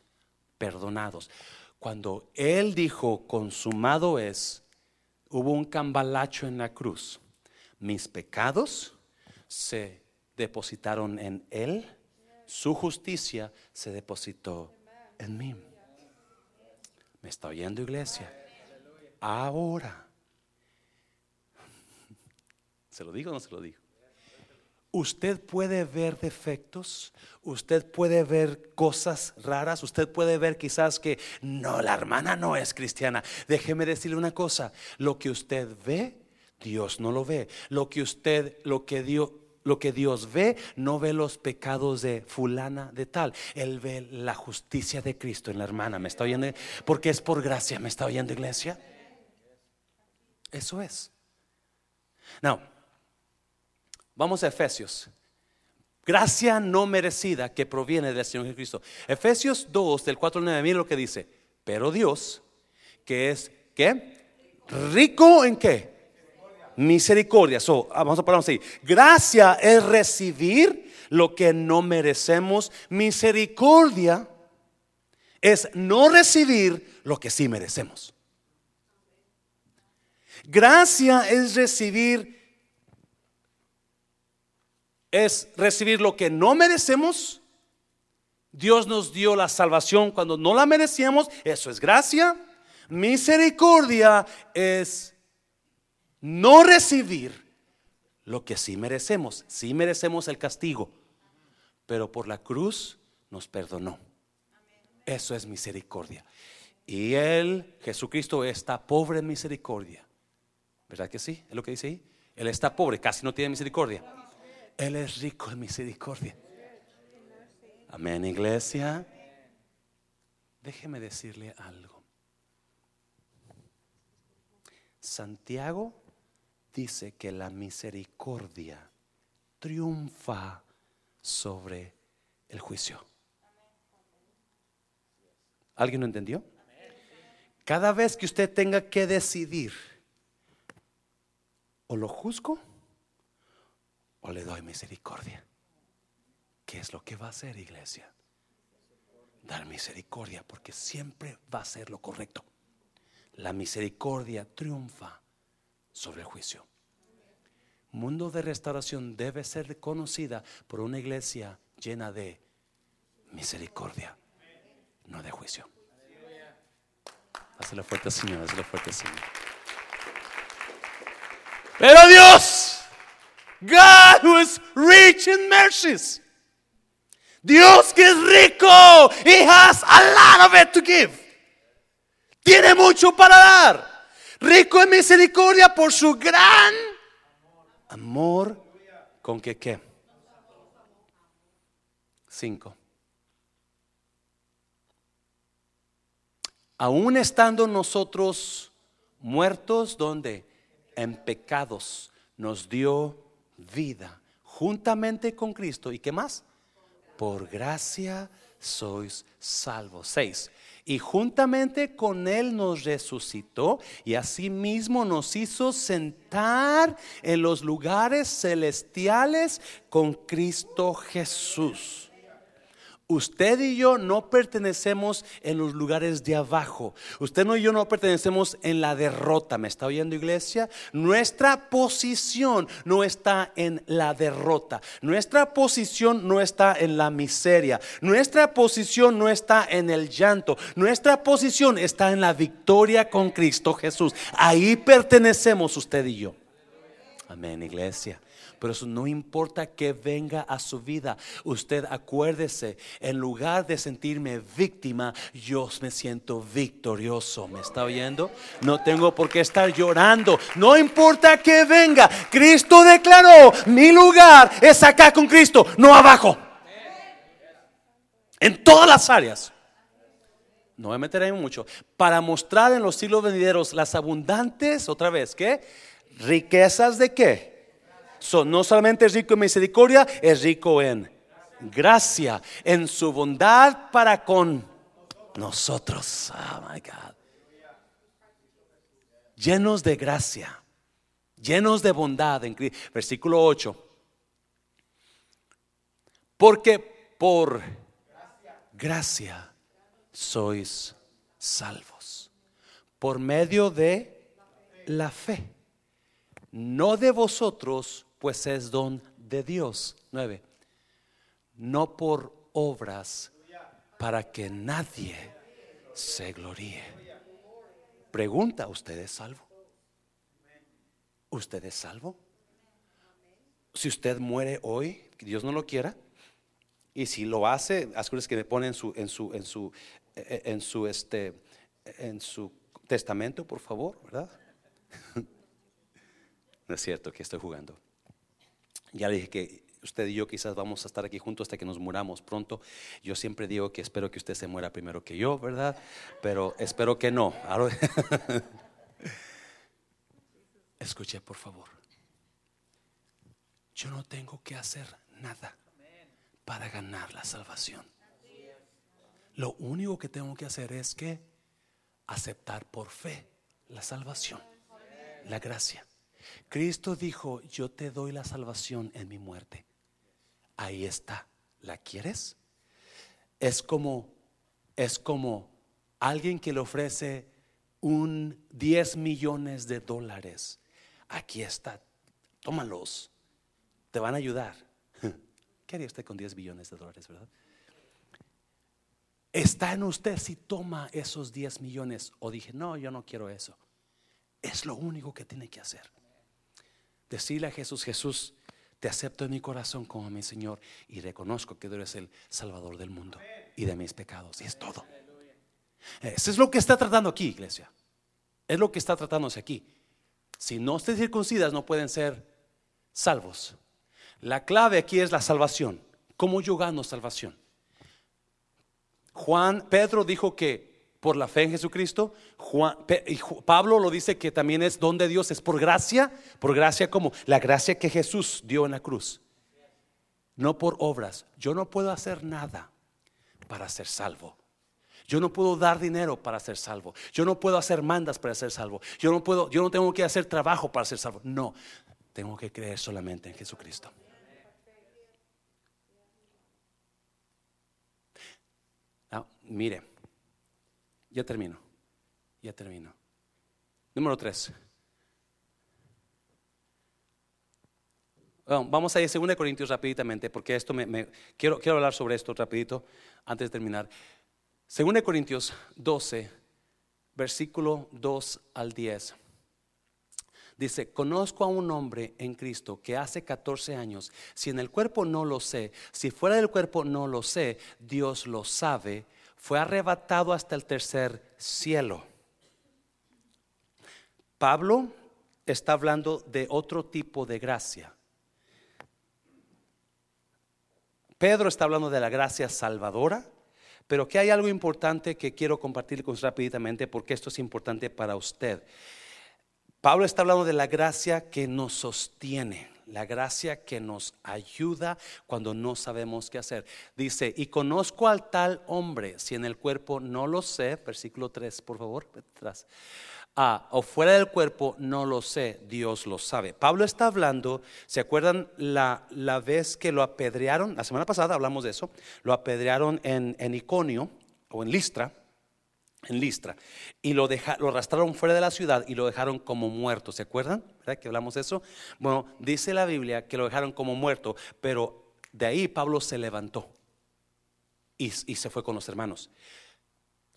perdonados. Cuando Él dijo, consumado es, hubo un cambalacho en la cruz. Mis pecados se depositaron en Él, su justicia se depositó en mí. ¿Me está oyendo iglesia? ahora. [laughs] ¿Se lo digo o no se lo digo? Usted puede ver defectos, usted puede ver cosas raras, usted puede ver quizás que no, la hermana no es cristiana. Déjeme decirle una cosa, lo que usted ve, Dios no lo ve. Lo que usted, lo que Dios, lo que Dios ve, no ve los pecados de fulana de tal. Él ve la justicia de Cristo en la hermana. ¿Me está oyendo? Porque es por gracia. ¿Me está oyendo, iglesia? Eso es. Now, vamos a Efesios. Gracia no merecida que proviene del Señor Jesucristo. Efesios 2, del 4 al 9, mira lo que dice. Pero Dios, que es, ¿qué? Rico en qué? Misericordia. So, ah, vamos a ponernos ahí. Gracia es recibir lo que no merecemos. Misericordia es no recibir lo que sí merecemos. Gracia es recibir, es recibir lo que no merecemos Dios nos dio la salvación cuando no la merecíamos. Eso es gracia. Misericordia es no recibir lo que sí merecemos. Sí merecemos el castigo, pero por la cruz nos perdonó. Eso es misericordia. Y Él, Jesucristo, está pobre en misericordia. ¿Verdad que sí? Es lo que dice ahí. Él está pobre, casi no tiene misericordia. Él es rico en misericordia. Amén, iglesia. Déjeme decirle algo. Santiago dice que la misericordia triunfa sobre el juicio. ¿Alguien lo entendió? Cada vez que usted tenga que decidir, o lo juzgo o le doy misericordia. ¿Qué es lo que va a hacer, iglesia? Dar misericordia, porque siempre va a ser lo correcto. La misericordia triunfa sobre el juicio. Mundo de restauración debe ser reconocida por una iglesia llena de misericordia, no de juicio. Hazle fuerte, Señor, hazle fuerte, Señor. Pero Dios, God who is rich in mercies, Dios que es rico, He has a lot of it to give. Tiene mucho para dar rico en misericordia por su gran amor, con que qué. Cinco. Aún estando nosotros muertos, donde en pecados nos dio vida juntamente con Cristo. ¿Y qué más? Por gracia sois salvos. Seis y juntamente con Él nos resucitó y asimismo nos hizo sentar en los lugares celestiales con Cristo Jesús. Usted y yo no pertenecemos en los lugares de abajo. Usted y yo no pertenecemos en la derrota. ¿Me está oyendo iglesia? Nuestra posición no está en la derrota. Nuestra posición no está en la miseria. Nuestra posición no está en el llanto. Nuestra posición está en la victoria con Cristo Jesús. Ahí pertenecemos usted y yo. Amén, iglesia. Pero eso no importa que venga a su vida. Usted acuérdese, en lugar de sentirme víctima, yo me siento victorioso. ¿Me está oyendo? No tengo por qué estar llorando. No importa que venga. Cristo declaró, mi lugar es acá con Cristo, no abajo. En todas las áreas. No me meteré mucho. Para mostrar en los siglos venideros las abundantes, otra vez, ¿qué? Riquezas de qué? No solamente es rico en misericordia, es rico en gracia, en su bondad para con nosotros. Oh my God. Llenos de gracia, llenos de bondad. En, versículo 8. Porque por gracia sois salvos. Por medio de la fe. No de vosotros, pues es don de Dios. 9. No por obras para que nadie se gloríe. Pregunta, ¿usted es salvo? ¿Usted es salvo? Si usted muere hoy, Dios no lo quiera, y si lo hace, asegúrese que me pone en su, en su, en su, en su, este, en su testamento, por favor, ¿verdad? [laughs] No es cierto que estoy jugando. Ya le dije que usted y yo quizás vamos a estar aquí juntos hasta que nos muramos pronto. Yo siempre digo que espero que usted se muera primero que yo, ¿verdad? Pero espero que no. [laughs] Escuche, por favor. Yo no tengo que hacer nada para ganar la salvación. Lo único que tengo que hacer es que aceptar por fe la salvación, la gracia. Cristo dijo, yo te doy la salvación en mi muerte. Ahí está. ¿La quieres? Es como, es como alguien que le ofrece un 10 millones de dólares. Aquí está. Tómalos. Te van a ayudar. [laughs] ¿Qué haría usted con 10 millones de dólares, verdad? está en usted si toma esos 10 millones o dije, no, yo no quiero eso. Es lo único que tiene que hacer. Decirle a Jesús, Jesús, te acepto en mi corazón como mi Señor y reconozco que tú eres el Salvador del mundo y de mis pecados. Y es todo. Eso es lo que está tratando aquí, iglesia. Es lo que está tratándose aquí. Si no se circuncidas, no pueden ser salvos. La clave aquí es la salvación. ¿Cómo yo gano salvación? Juan, Pedro dijo que por la fe en Jesucristo, Pablo lo dice que también es don de Dios, es por gracia, por gracia como la gracia que Jesús dio en la cruz, no por obras. Yo no puedo hacer nada para ser salvo. Yo no puedo dar dinero para ser salvo. Yo no puedo hacer mandas para ser salvo. Yo no puedo, yo no tengo que hacer trabajo para ser salvo. No, tengo que creer solamente en Jesucristo. mire, ya termino, ya termino. Número tres. vamos a ir a 2 Corintios rapiditamente, porque esto me, quiero, quiero hablar sobre esto rapidito antes de terminar. 2 Corintios 12, versículo 2 al 10. Dice, conozco a un hombre en Cristo que hace 14 años, si en el cuerpo no lo sé, si fuera del cuerpo no lo sé, Dios lo sabe, fue arrebatado hasta el tercer cielo. Pablo está hablando de otro tipo de gracia. Pedro está hablando de la gracia salvadora, pero que hay algo importante que quiero compartir con rápidamente porque esto es importante para usted. Pablo está hablando de la gracia que nos sostiene la gracia que nos ayuda cuando no sabemos qué hacer. Dice, y conozco al tal hombre, si en el cuerpo no lo sé, versículo 3, por favor, atrás. Ah, o fuera del cuerpo no lo sé, Dios lo sabe. Pablo está hablando, ¿se acuerdan la, la vez que lo apedrearon? La semana pasada hablamos de eso, lo apedrearon en, en Iconio o en Listra en Listra y lo, lo arrastraron fuera de la ciudad y lo dejaron como muerto. ¿Se acuerdan? ¿Verdad que hablamos de eso? Bueno, dice la Biblia que lo dejaron como muerto, pero de ahí Pablo se levantó y, y se fue con los hermanos.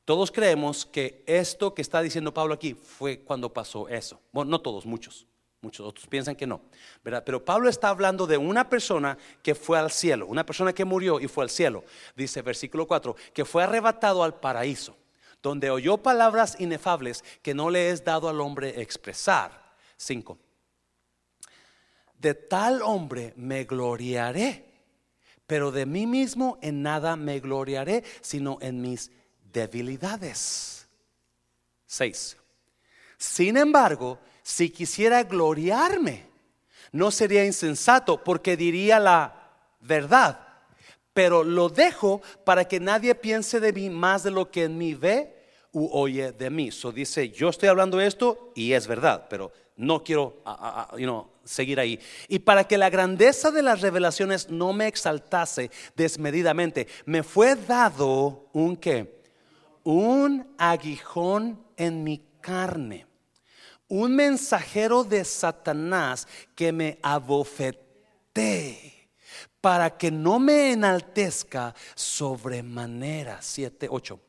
Todos creemos que esto que está diciendo Pablo aquí fue cuando pasó eso. Bueno, no todos, muchos. Muchos otros piensan que no, ¿verdad? Pero Pablo está hablando de una persona que fue al cielo, una persona que murió y fue al cielo. Dice versículo 4, que fue arrebatado al paraíso donde oyó palabras inefables que no le es dado al hombre expresar. 5. De tal hombre me gloriaré, pero de mí mismo en nada me gloriaré, sino en mis debilidades. 6. Sin embargo, si quisiera gloriarme, no sería insensato porque diría la verdad pero lo dejo para que nadie piense de mí más de lo que en mí ve u oye de mí. So dice, yo estoy hablando esto y es verdad, pero no quiero seguir ahí. Y para que la grandeza de las revelaciones no me exaltase desmedidamente, me fue dado un qué? Un aguijón en mi carne. Un mensajero de Satanás que me abofeté para que no me enaltezca sobremanera. 7, 8.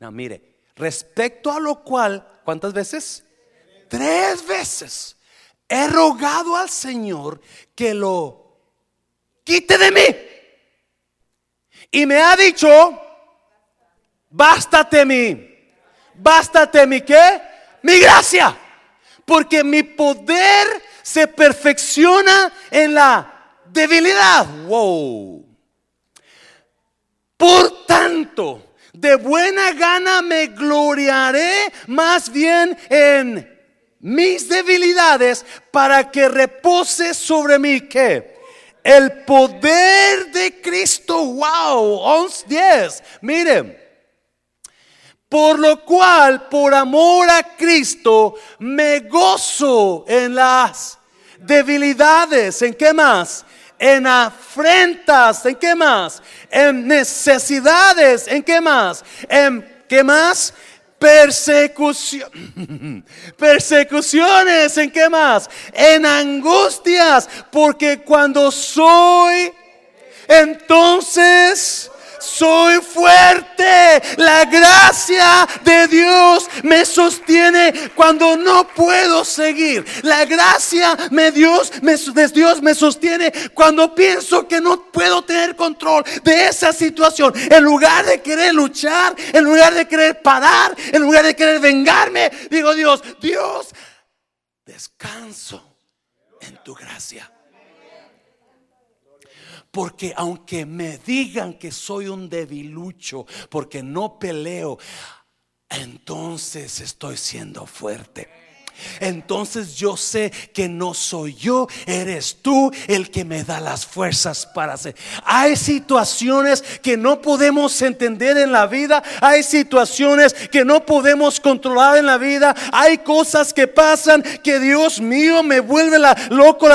No, mire, respecto a lo cual, ¿cuántas veces? Tres veces he rogado al Señor que lo quite de mí. Y me ha dicho, bástate mi, bástate mi qué? Mi gracia. Porque mi poder se perfecciona en la debilidad. Wow. Por tanto, de buena gana me gloriaré más bien en mis debilidades para que repose sobre mí que el poder de Cristo. Wow, 11, 10. Miren. Por lo cual, por amor a Cristo, me gozo en las debilidades. ¿En qué más? En afrentas, ¿en qué más? En necesidades, ¿en qué más? ¿En qué más? Persecución, [laughs] persecuciones, ¿en qué más? En angustias, porque cuando soy, entonces soy fuerte. La gracia de Dios me sostiene cuando no puedo seguir. La gracia de Dios me, de Dios me sostiene cuando pienso que no puedo tener control de esa situación. En lugar de querer luchar, en lugar de querer parar, en lugar de querer vengarme, digo Dios, Dios, descanso en tu gracia. Porque aunque me digan que soy un debilucho, porque no peleo, entonces estoy siendo fuerte entonces yo sé que no soy yo, eres tú el que me da las fuerzas para hacer. Hay situaciones que no podemos entender en la vida, hay situaciones que no podemos controlar en la vida, hay cosas que pasan que Dios mío me vuelve la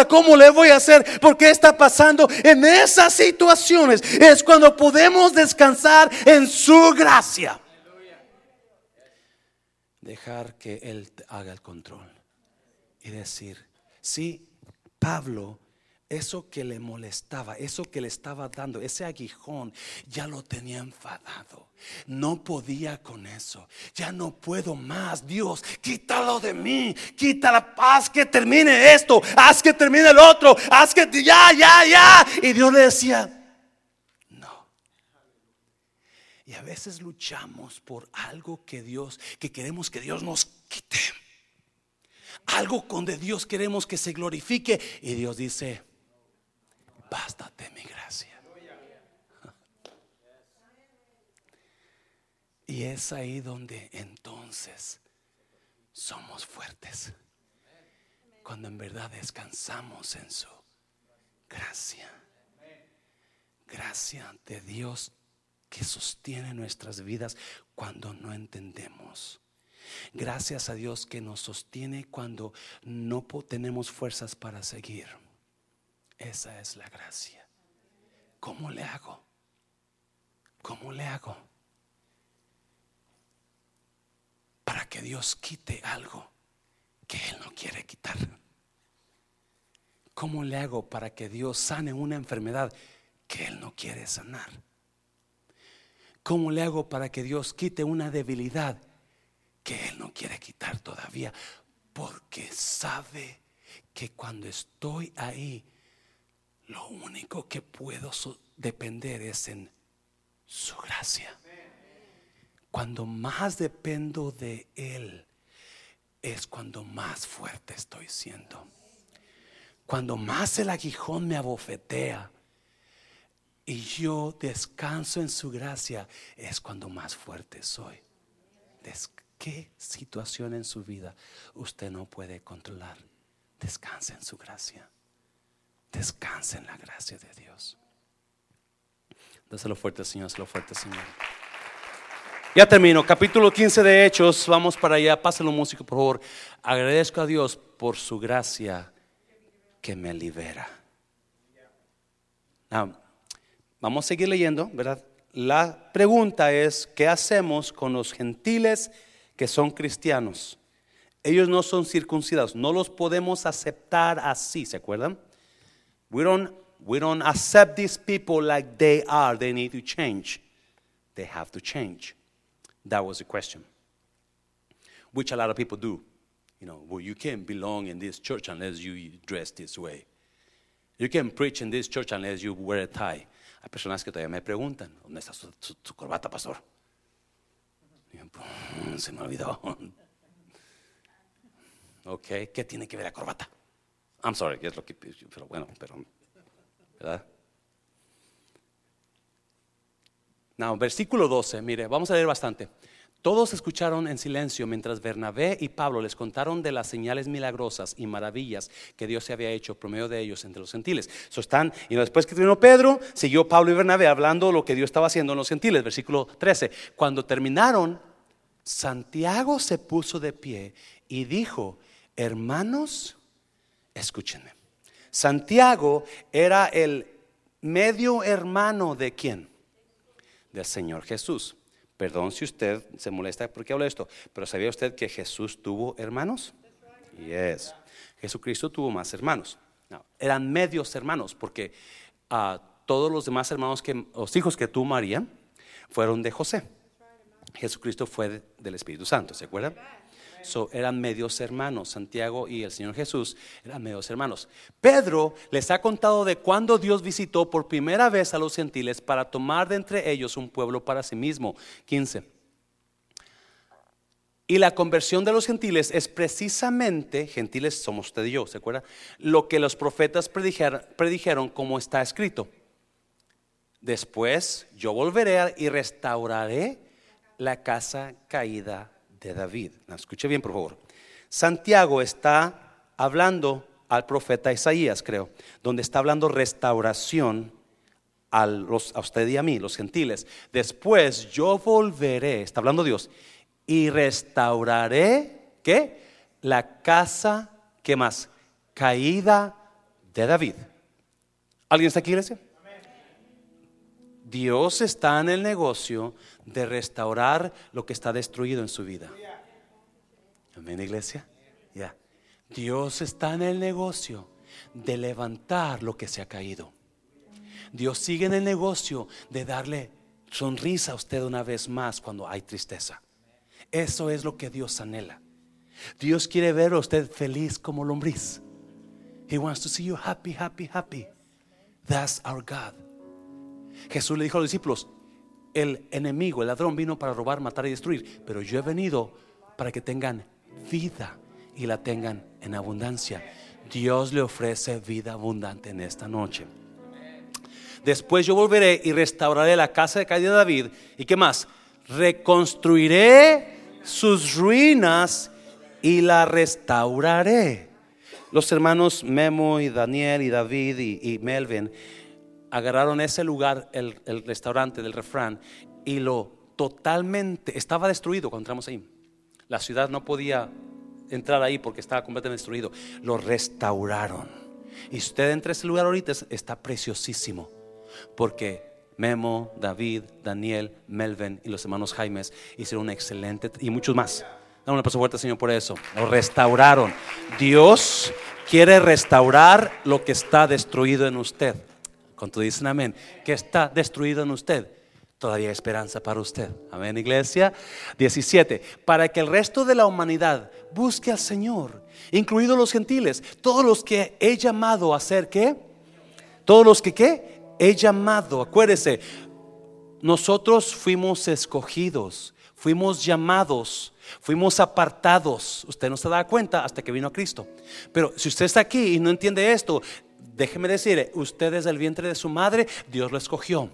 ¿cómo le voy a hacer? Porque está pasando en esas situaciones? Es cuando podemos descansar en su gracia dejar que Él haga el control y decir, sí, Pablo, eso que le molestaba, eso que le estaba dando, ese aguijón, ya lo tenía enfadado. No podía con eso. Ya no puedo más. Dios, quítalo de mí. Quítala. Haz que termine esto. Haz que termine el otro. Haz que ya, ya, ya. Y Dios le decía, y a veces luchamos por algo que Dios, que queremos que Dios nos quite. Algo con de Dios queremos que se glorifique. Y Dios dice, bástate mi gracia. Y es ahí donde entonces somos fuertes. Cuando en verdad descansamos en su gracia. Gracia de Dios que sostiene nuestras vidas cuando no entendemos. Gracias a Dios que nos sostiene cuando no tenemos fuerzas para seguir. Esa es la gracia. ¿Cómo le hago? ¿Cómo le hago? Para que Dios quite algo que Él no quiere quitar. ¿Cómo le hago para que Dios sane una enfermedad que Él no quiere sanar? ¿Cómo le hago para que Dios quite una debilidad que Él no quiere quitar todavía? Porque sabe que cuando estoy ahí, lo único que puedo depender es en su gracia. Cuando más dependo de Él, es cuando más fuerte estoy siendo. Cuando más el aguijón me abofetea, y yo descanso en su gracia, es cuando más fuerte soy. ¿Qué situación en su vida usted no puede controlar? Descanse en su gracia. Descanse en la gracia de Dios. Dáselo fuerte, Señor, dáselo fuerte, Señor. Ya termino. Capítulo 15 de Hechos. Vamos para allá. Pásalo, músico, por favor. Agradezco a Dios por su gracia que me libera. Vamos a seguir leyendo, ¿verdad? La pregunta es, ¿qué hacemos con los gentiles que son cristianos? Ellos no son circuncidados, no los podemos aceptar así, ¿se acuerdan? We don't, we don't accept these people like they are, they need to change. They have to change. That was the question. Which a lot of people do. You know, well, you can't belong in this church unless you dress this way. You can't preach in this church unless you wear a tie. Hay personas que todavía me preguntan, ¿dónde está su, corbata, pastor? Se me olvidó. [laughs] Ok, ¿qué tiene que ver la corbata? I'm sorry, es lo que, pero bueno, pero, ¿verdad? Now, versículo 12, mire, vamos a leer bastante. Todos escucharon en silencio mientras Bernabé y Pablo les contaron de las señales milagrosas y maravillas que Dios se había hecho por medio de ellos entre los gentiles. So están, y después que terminó Pedro, siguió Pablo y Bernabé hablando lo que Dios estaba haciendo en los gentiles. Versículo 13. Cuando terminaron, Santiago se puso de pie y dijo, hermanos, escúchenme. Santiago era el medio hermano de quién? Del Señor Jesús. Perdón si usted se molesta porque hablo de esto, pero ¿sabía usted que Jesús tuvo hermanos? Yes. Jesucristo tuvo más hermanos. eran medios hermanos porque a todos los demás hermanos que los hijos que tuvo María fueron de José. Jesucristo fue de- del Espíritu Santo, ¿se acuerdan? Eran medios hermanos, Santiago y el Señor Jesús eran medios hermanos. Pedro les ha contado de cuando Dios visitó por primera vez a los gentiles para tomar de entre ellos un pueblo para sí mismo. 15. Y la conversión de los gentiles es precisamente, gentiles somos usted y yo, ¿se acuerda? Lo que los profetas predijer- predijeron como está escrito. Después yo volveré y restauraré la casa caída de David. Escuche bien, por favor. Santiago está hablando al profeta Isaías, creo, donde está hablando restauración a, los, a usted y a mí, los gentiles. Después yo volveré, está hablando Dios, y restauraré, ¿qué? La casa, ¿qué más? Caída de David. ¿Alguien está aquí, iglesia? Dios está en el negocio de restaurar lo que está destruido en su vida. Amén, iglesia. Ya. Dios está en el negocio de levantar lo que se ha caído. Dios sigue en el negocio de darle sonrisa a usted una vez más cuando hay tristeza. Eso es lo que Dios anhela. Dios quiere ver a usted feliz como lombriz. He wants to see you happy, happy, happy. That's our God. Jesús le dijo a los discípulos, el enemigo, el ladrón vino para robar, matar y destruir, pero yo he venido para que tengan vida y la tengan en abundancia. Dios le ofrece vida abundante en esta noche. Después yo volveré y restauraré la casa de calle de David. ¿Y qué más? Reconstruiré sus ruinas y la restauraré. Los hermanos Memo y Daniel y David y Melvin agarraron ese lugar, el, restaurante del refrán, y lo totalmente, estaba destruido cuando entramos ahí. La ciudad no podía entrar ahí porque estaba completamente destruido. Lo restauraron. Y si usted entra a ese lugar ahorita, es- está preciosísimo. Porque Memo, David, Daniel, Melvin y los hermanos Jaimes hicieron un excelente, y muchos más. Dame un aplauso fuerte, Señor, por eso. Lo restauraron. Dios quiere restaurar lo que está destruido en usted. Cuando dicen amén, que está destruido en usted, todavía hay esperanza para usted. Amén, iglesia. 17. Para que el resto de la humanidad busque al Señor, incluidos los gentiles, todos los que he llamado a ser, ¿qué? Todos los que, ¿qué? He llamado, acuérdese, nosotros fuimos escogidos, fuimos llamados, fuimos apartados. Usted no se da cuenta hasta que vino a Cristo. Pero si usted está aquí y no entiende esto, déjeme decirle, usted es del vientre de su madre, Dios lo escogió.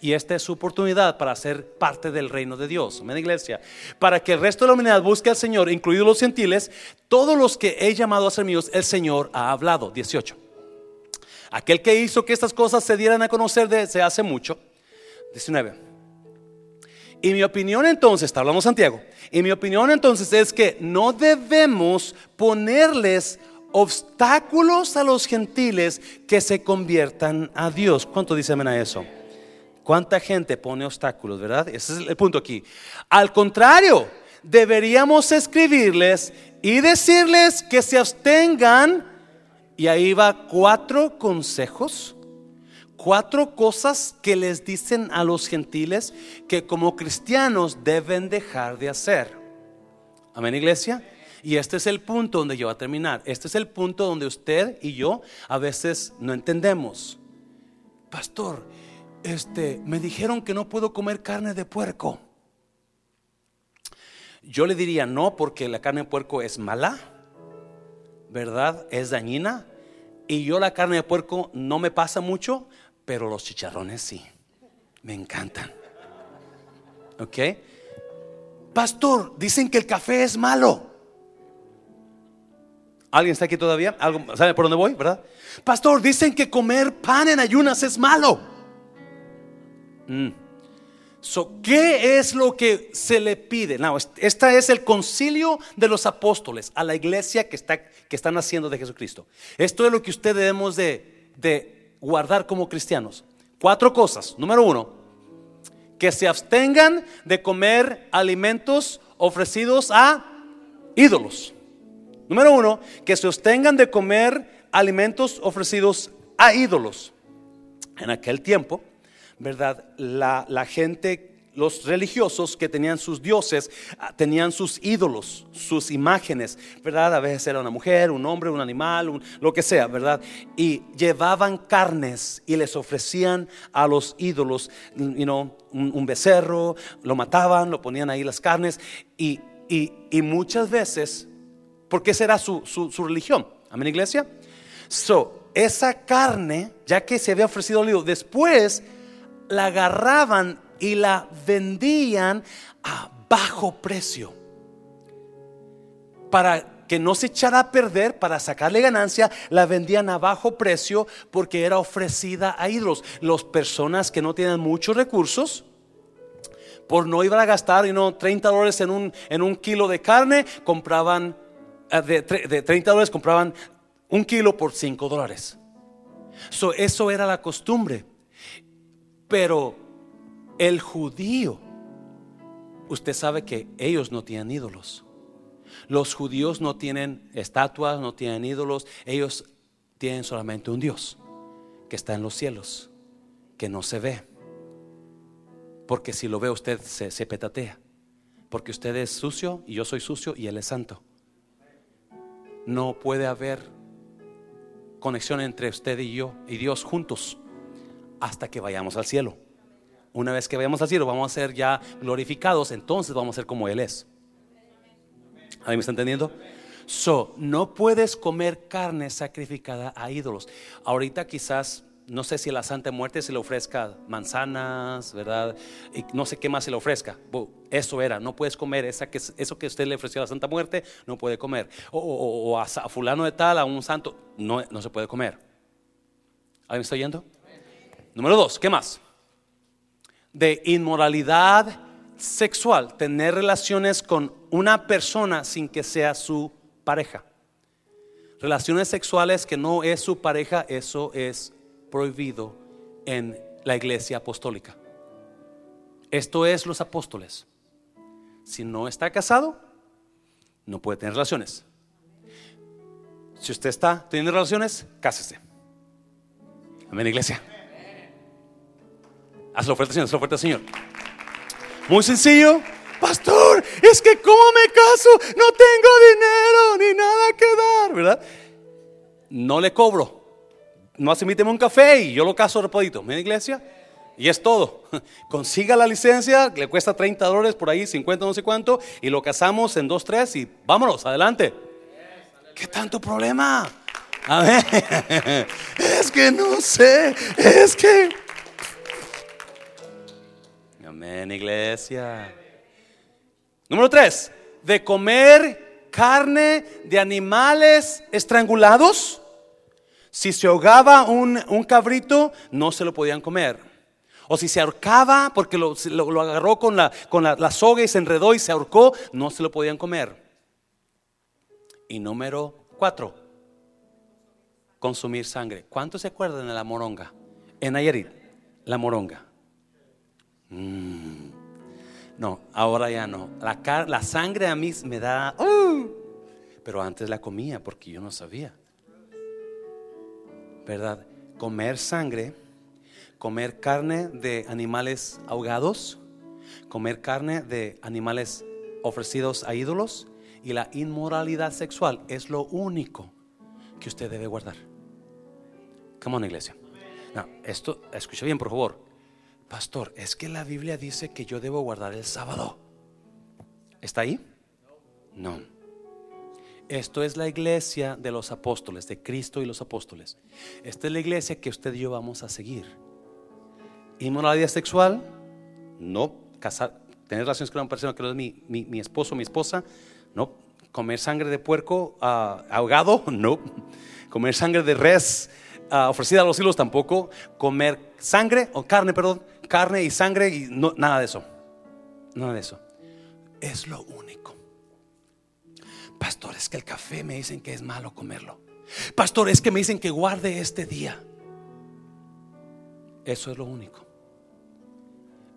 Y esta es su oportunidad para ser parte del reino de Dios. Amén, iglesia. Para que el resto de la humanidad busque al Señor, incluidos los gentiles, todos los que he llamado a ser míos, el Señor ha hablado. 18. Aquel que hizo que estas cosas se dieran a conocer desde hace mucho. 19. Y mi opinión entonces, está hablando Santiago, y mi opinión entonces es que no debemos ponerles obstáculos a los gentiles que se conviertan a Dios. ¿Cuánto dice amén a eso? ¿Cuánta gente pone obstáculos, verdad? Ese es el punto aquí. Al contrario, deberíamos escribirles y decirles que se abstengan. Y ahí va cuatro consejos, cuatro cosas que les dicen a los gentiles que como cristianos deben dejar de hacer. Amén, iglesia. Y este es el punto donde yo voy a terminar. Este es el punto donde usted y yo a veces no entendemos. Pastor, este, me dijeron que no puedo comer carne de puerco. Yo le diría no porque la carne de puerco es mala, ¿verdad? Es dañina. Y yo la carne de puerco no me pasa mucho, pero los chicharrones sí. Me encantan. ¿Ok? Pastor, dicen que el café es malo. ¿Alguien está aquí todavía? ¿Algo, ¿Sabe por dónde voy? ¿Verdad? Pastor, dicen que comer pan en ayunas es malo. Mm. So, ¿Qué es lo que se le pide? No, esta es el concilio de los apóstoles a la iglesia que, está, que están haciendo de Jesucristo. Esto es lo que usted debemos de, de guardar como cristianos. Cuatro cosas. Número uno, que se abstengan de comer alimentos ofrecidos a ídolos. Número uno, que se abstengan de comer alimentos ofrecidos a ídolos. En aquel tiempo, ¿verdad? La, la gente los religiosos que tenían sus dioses, ah, tenían sus ídolos, sus imágenes, ¿verdad? A veces era una mujer, un hombre, un animal, lo que sea, ¿verdad? Y llevaban carnes y les ofrecían a los ídolos, you know, un, becerro, lo mataban, lo ponían ahí las carnes y, y, muchas veces, porque esa era su, su, religión, amén iglesia. So, esa carne, ya que se había ofrecido al después la agarraban y la vendían a bajo precio. Para que no se echara a perder, para sacarle ganancia, la vendían a bajo precio porque era ofrecida a ídolos. Las personas que no tienen muchos recursos, por no iban a gastar you 30 dólares en un, en un kilo de carne, compraban, de, de 30 dólares compraban un kilo por 5 dólares. eso era la costumbre. Pero el judío, usted sabe que ellos no tienen ídolos. Los judíos no tienen estatuas, no tienen ídolos. Ellos tienen solamente un Dios que está en los cielos, que no se ve. Porque si lo ve usted se, se petatea. Porque usted es sucio y yo soy sucio y Él es santo. No puede haber conexión entre usted y yo y Dios juntos hasta que vayamos al cielo. Una vez que vayamos al cielo, vamos a ser ya glorificados, entonces vamos a ser como Él es. ¿Ahí me está entendiendo? So, no puedes comer carne sacrificada a ídolos. Ahorita quizás, no sé si la Santa Muerte se le ofrezca manzanas, ¿verdad? Y no sé qué más se le ofrezca. Eso era, no puedes comer esa que, eso que usted le ofreció a la Santa Muerte, no puede comer. O, a, fulano de tal, a un santo, no, no se puede comer. ¿Alguien me está oyendo? Número dos, ¿qué más? De inmoralidad sexual, tener relaciones con una persona sin que sea su pareja. Relaciones sexuales que no es su pareja, eso es prohibido en la iglesia apostólica. Esto es los apóstoles. Si no está casado, no puede tener relaciones. Si usted está teniendo relaciones, cásese. Amén, iglesia. Haz la oferta, Señor, haz la Señor. Muy sencillo. Pastor, es que como me caso, no tengo dinero ni nada que dar, ¿verdad? No le cobro. No hace invíteme un café y yo lo caso rapidito. ¿Mi iglesia? Y es todo. [laughs] Consiga la licencia, le cuesta 30 dólares por ahí, 50 no sé cuánto, y lo casamos en 2, 3 y vámonos, adelante. ¿Qué tanto problema? A [laughs] es que no sé, es que... Amén, iglesia. Número tres, de comer carne de animales estrangulados. Si se ahogaba un, cabrito, no se lo podían comer. O si se ahorcaba porque lo, agarró con, la, con la, soga y se enredó y se ahorcó, no se lo podían comer. Y número cuatro, consumir sangre. ¿Cuántos se acuerdan de la moronga? En Nayarit, la moronga. Mm. No, ahora ya no. La, la, sangre a mí me da... ¡uh! pero antes la comía porque yo no sabía. ¿Verdad? Comer sangre, comer carne de animales ahogados, comer carne de animales ofrecidos a ídolos y la inmoralidad sexual es lo único que usted debe guardar. Come on, iglesia. Esto, escucha bien, por favor. Pastor, es que la Biblia dice que yo debo guardar el sábado. ¿Está ahí? No. Esto es la iglesia de los apóstoles, de Cristo y los apóstoles. Esta es la iglesia que usted y yo vamos a seguir. Inmoralidad sexual, no. Casar, tener relaciones con una persona que no es mi, mi, esposo, mi esposa, no. Comer sangre de puerco ah, ahogado, [laughs] no. Comer sangre de res ah, ofrecida a los hilos tampoco. Comer sangre o carne, perdón, carne y sangre y no, nada de eso. Nada de eso. Es lo único. Pastor, es que el café me dicen que es malo comerlo. Pastor, es que me dicen que guarde este día. Eso es lo único.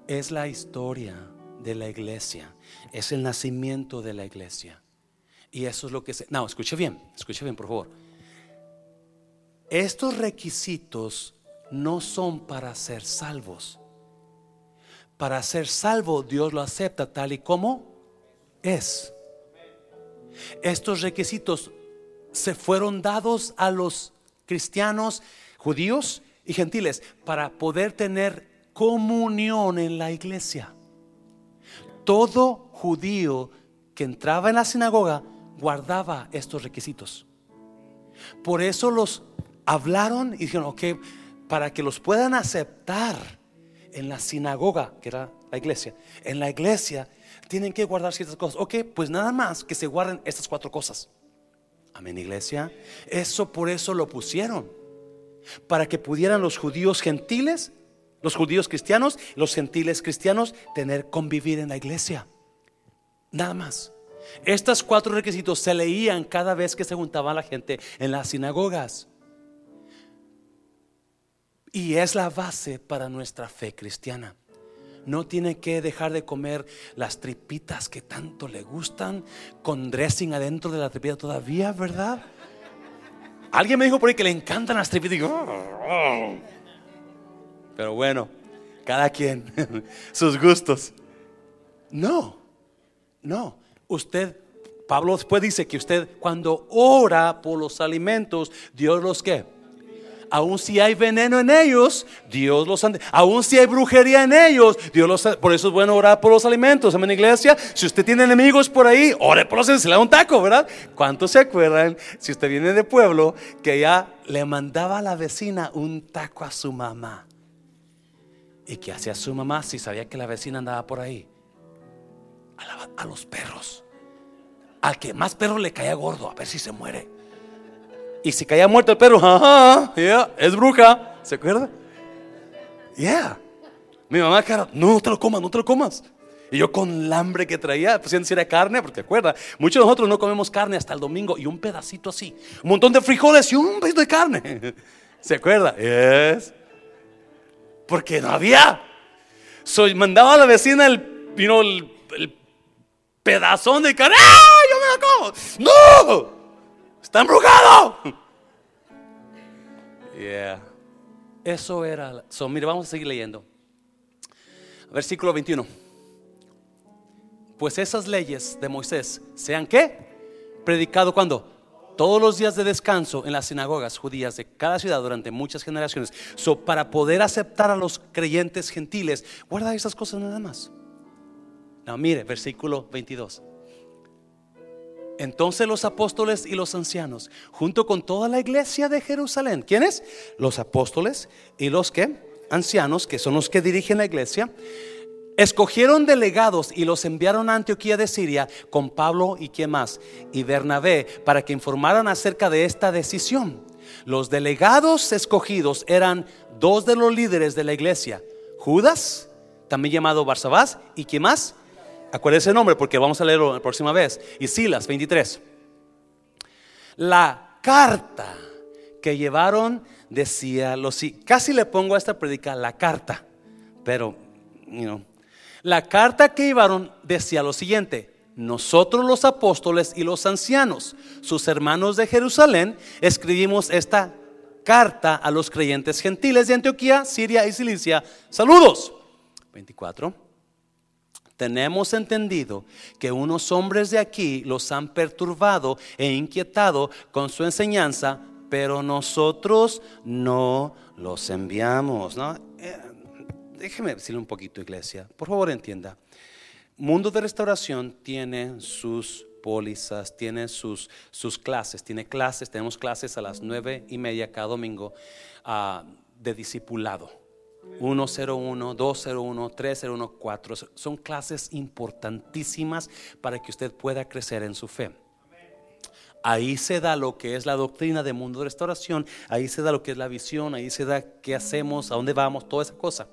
Es la historia de la iglesia. Es el nacimiento de la iglesia. Y eso es lo que se... No, escuche bien, escuche bien, por favor. Estos requisitos no son para ser salvos para ser salvo, Dios lo acepta tal y como es. Estos requisitos se fueron dados a los cristianos, judíos y gentiles para poder tener comunión en la iglesia. Todo judío que entraba en la sinagoga guardaba estos requisitos. Por eso los hablaron y dijeron, ok, para que los puedan aceptar en la sinagoga, que era la iglesia, en la iglesia tienen que guardar ciertas cosas. Ok, pues nada más que se guarden estas cuatro cosas. Amén, iglesia. Eso por eso lo pusieron. Para que pudieran los judíos gentiles, los judíos cristianos, los gentiles cristianos, tener convivir en la iglesia. Nada más. Estos cuatro requisitos se leían cada vez que se juntaba la gente en las sinagogas. Y es la base para nuestra fe cristiana. No tiene que dejar de comer las tripitas que tanto le gustan con dressing adentro de la tripita todavía, ¿verdad? Alguien me dijo por ahí que le encantan las tripitas. Oh". Pero bueno, cada quien, [laughs] sus gustos. No, no. Usted, Pablo después dice que usted cuando ora por los alimentos, Dios los que aun si hay veneno en ellos, Dios los ante. Aun si hay brujería en ellos, Dios los Por eso es bueno orar por los alimentos. Amén, iglesia. Si usted tiene enemigos por ahí, ore por los se le da un taco, ¿verdad? ¿Cuántos se acuerdan? Si usted viene de pueblo, que ya le mandaba a la vecina un taco a su mamá. ¿Y qué hacía su mamá si sabía que la vecina andaba por ahí? A, a los perros. Al que más perro le caía gordo, a ver si se muere. Y si caía muerto el perro, ajá, es bruja. ¿Se acuerda? Yeah. Mi mamá, cara, no, te lo comas, no te lo comas. Y yo con el hambre que traía, pues si era carne, porque acuerda, muchos de nosotros no comemos carne hasta el domingo y un pedacito así, un montón de frijoles y un pedacito de carne. [laughs] ¿Se acuerda? Yes. Porque no había. Soy, mandaba a la vecina el, vino el, el pedazón de carne. ¡Ah! Yo me lo como. ¡No! Está embrujado. [laughs] Yeah. Eso era. So, mire, vamos a seguir leyendo. Versículo 21. Pues esas leyes de Moisés sean qué? Predicado cuando? Todos los días de descanso en las sinagogas judías de cada ciudad durante muchas generaciones. So, para poder aceptar a los creyentes gentiles, guarda esas cosas nada más. No, mire, versículo 22. Entonces los apóstoles y los ancianos, junto con toda la iglesia de Jerusalén, ¿quiénes? Los apóstoles y los que ancianos, que son los que dirigen la iglesia, escogieron delegados y los enviaron a Antioquía de Siria con Pablo y quién más, y Bernabé, para que informaran acerca de esta decisión. Los delegados escogidos eran dos de los líderes de la iglesia, Judas, también llamado Barsabás, y quién más, Acuérdese el nombre porque vamos a leerlo la próxima vez. Y Silas 23. La carta que llevaron decía lo si casi le pongo a esta predica la carta, pero you la carta que llevaron decía lo siguiente: nosotros los apóstoles y los ancianos, sus hermanos de Jerusalén, escribimos esta carta a los creyentes gentiles de Antioquía, Siria y Cilicia. Saludos. 24 tenemos entendido que unos hombres de aquí los han perturbado e inquietado con su enseñanza, pero nosotros no los enviamos. Eh, déjeme decirle un poquito, iglesia. Por favor, entienda. Mundo de Restauración tiene sus pólizas, tiene sus, sus clases, tiene clases, tenemos clases a las nueve y media cada domingo ah, de discipulado. 101, 201, 301, 4. Son clases importantísimas para que usted pueda crecer en su fe. Ahí se da lo que es la doctrina de mundo de restauración, ahí se da lo que es la visión, ahí se da qué hacemos, a dónde vamos, toda esa cosa.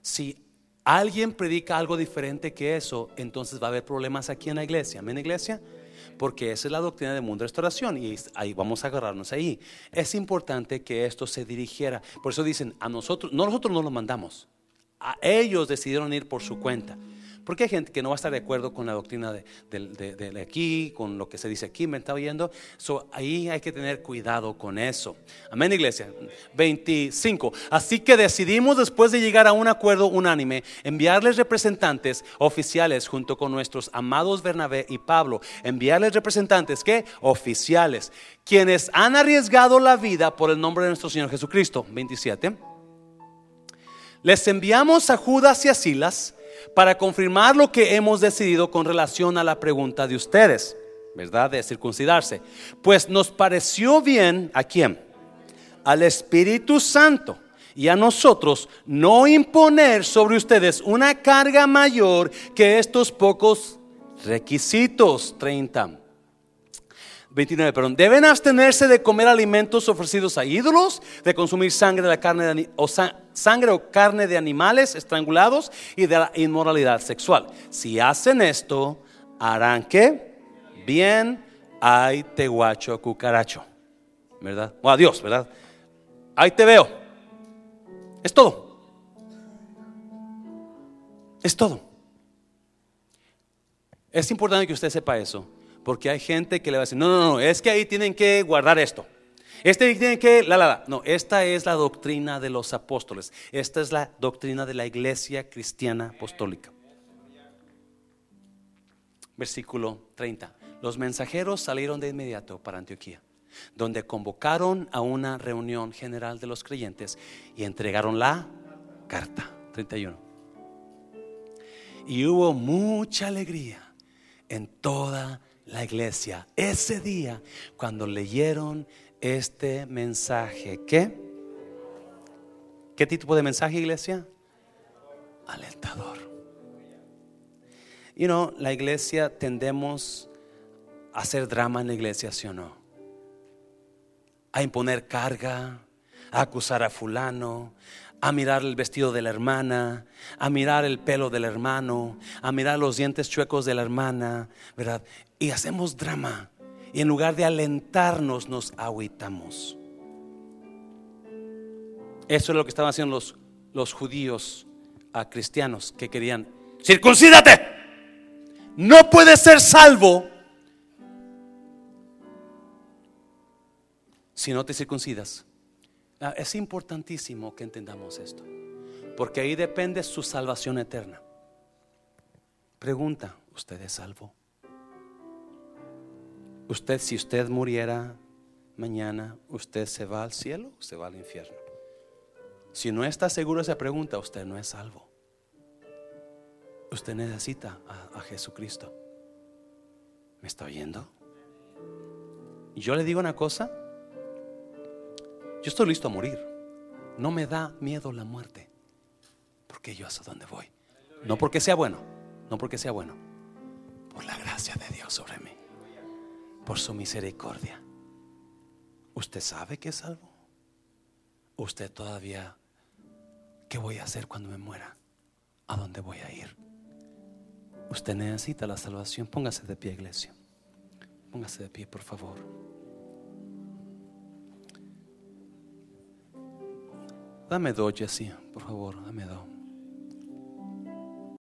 Si alguien predica algo diferente que eso, entonces va a haber problemas aquí en la iglesia. ¿Amén, iglesia? Porque esa es la doctrina del mundo de restauración y ahí vamos a agarrarnos ahí. Es importante que esto se dirigiera. Por eso dicen, a nosotros, no nosotros no lo mandamos, a ellos decidieron ir por su cuenta. Porque hay gente que no va a estar de acuerdo con la doctrina de, aquí, con lo que se dice aquí, me está oyendo. So, ahí hay que tener cuidado con eso. Amén, iglesia. 25. Así que decidimos, después de llegar a un acuerdo unánime, enviarles representantes oficiales junto con nuestros amados Bernabé y Pablo. Enviarles representantes, ¿qué? Oficiales. Quienes han arriesgado la vida por el nombre de nuestro Señor Jesucristo. 27. Les enviamos a Judas y a Silas para confirmar lo que hemos decidido con relación a la pregunta de ustedes, ¿verdad? De circuncidarse. Pues nos pareció bien, ¿a quién? Al Espíritu Santo y a nosotros no imponer sobre ustedes una carga mayor que estos pocos requisitos. 30. 29, perdón. Deben abstenerse de comer alimentos ofrecidos a ídolos, de consumir sangre de la carne de, o sa- sangre o carne de animales estrangulados y de la inmoralidad sexual. Si hacen esto, harán que bien ay te guacho cucaracho. ¿Verdad? O adiós, ¿verdad? Ahí te veo. Es todo. Es todo. Es importante que usted sepa eso, porque hay gente que le va a decir, no, no, no, es que ahí tienen que guardar esto. Este tiene que, la, la, la. No, esta es la doctrina de los apóstoles. Esta es la doctrina de la iglesia cristiana apostólica. Versículo 30. Los mensajeros salieron de inmediato para Antioquía, donde convocaron a una reunión general de los creyentes y entregaron la carta. 31. Y hubo mucha alegría en toda la iglesia ese día cuando leyeron este mensaje. ¿Qué? ¿Qué tipo de mensaje, iglesia? Alentador. You know, la iglesia tendemos a hacer drama en la iglesia, ¿sí o no? A imponer carga, a acusar a fulano, a mirar el vestido de la hermana, a mirar el pelo del hermano, a mirar los dientes chuecos de la hermana, ¿verdad? Y hacemos drama. Y en lugar de alentarnos, nos agüitamos. Eso es lo que estaban haciendo los, los judíos a cristianos que querían, circuncídate. No puedes ser salvo si no te circuncidas. Ah, Es importantísimo que entendamos esto, porque ahí depende su salvación eterna. Pregunta, ¿usted es salvo? Usted, si usted muriera mañana, ¿usted se va al cielo o se va al infierno? Si no está seguro esa pregunta, usted no es salvo. Usted necesita a, a Jesucristo. ¿Me está oyendo? Yo le digo una cosa. Yo estoy listo a morir. No me da miedo la muerte. Porque yo sé dónde voy. No porque sea bueno. No porque sea bueno. Por la gracia de Dios sobre mí. Por su misericordia. ¿Usted sabe que es salvo? ¿Usted todavía qué voy a hacer cuando me muera? ¿A dónde voy a ir? Usted necesita la salvación. Póngase de pie, iglesia. Póngase de pie, por favor. Dame dos, Jessy, por favor, dame dos.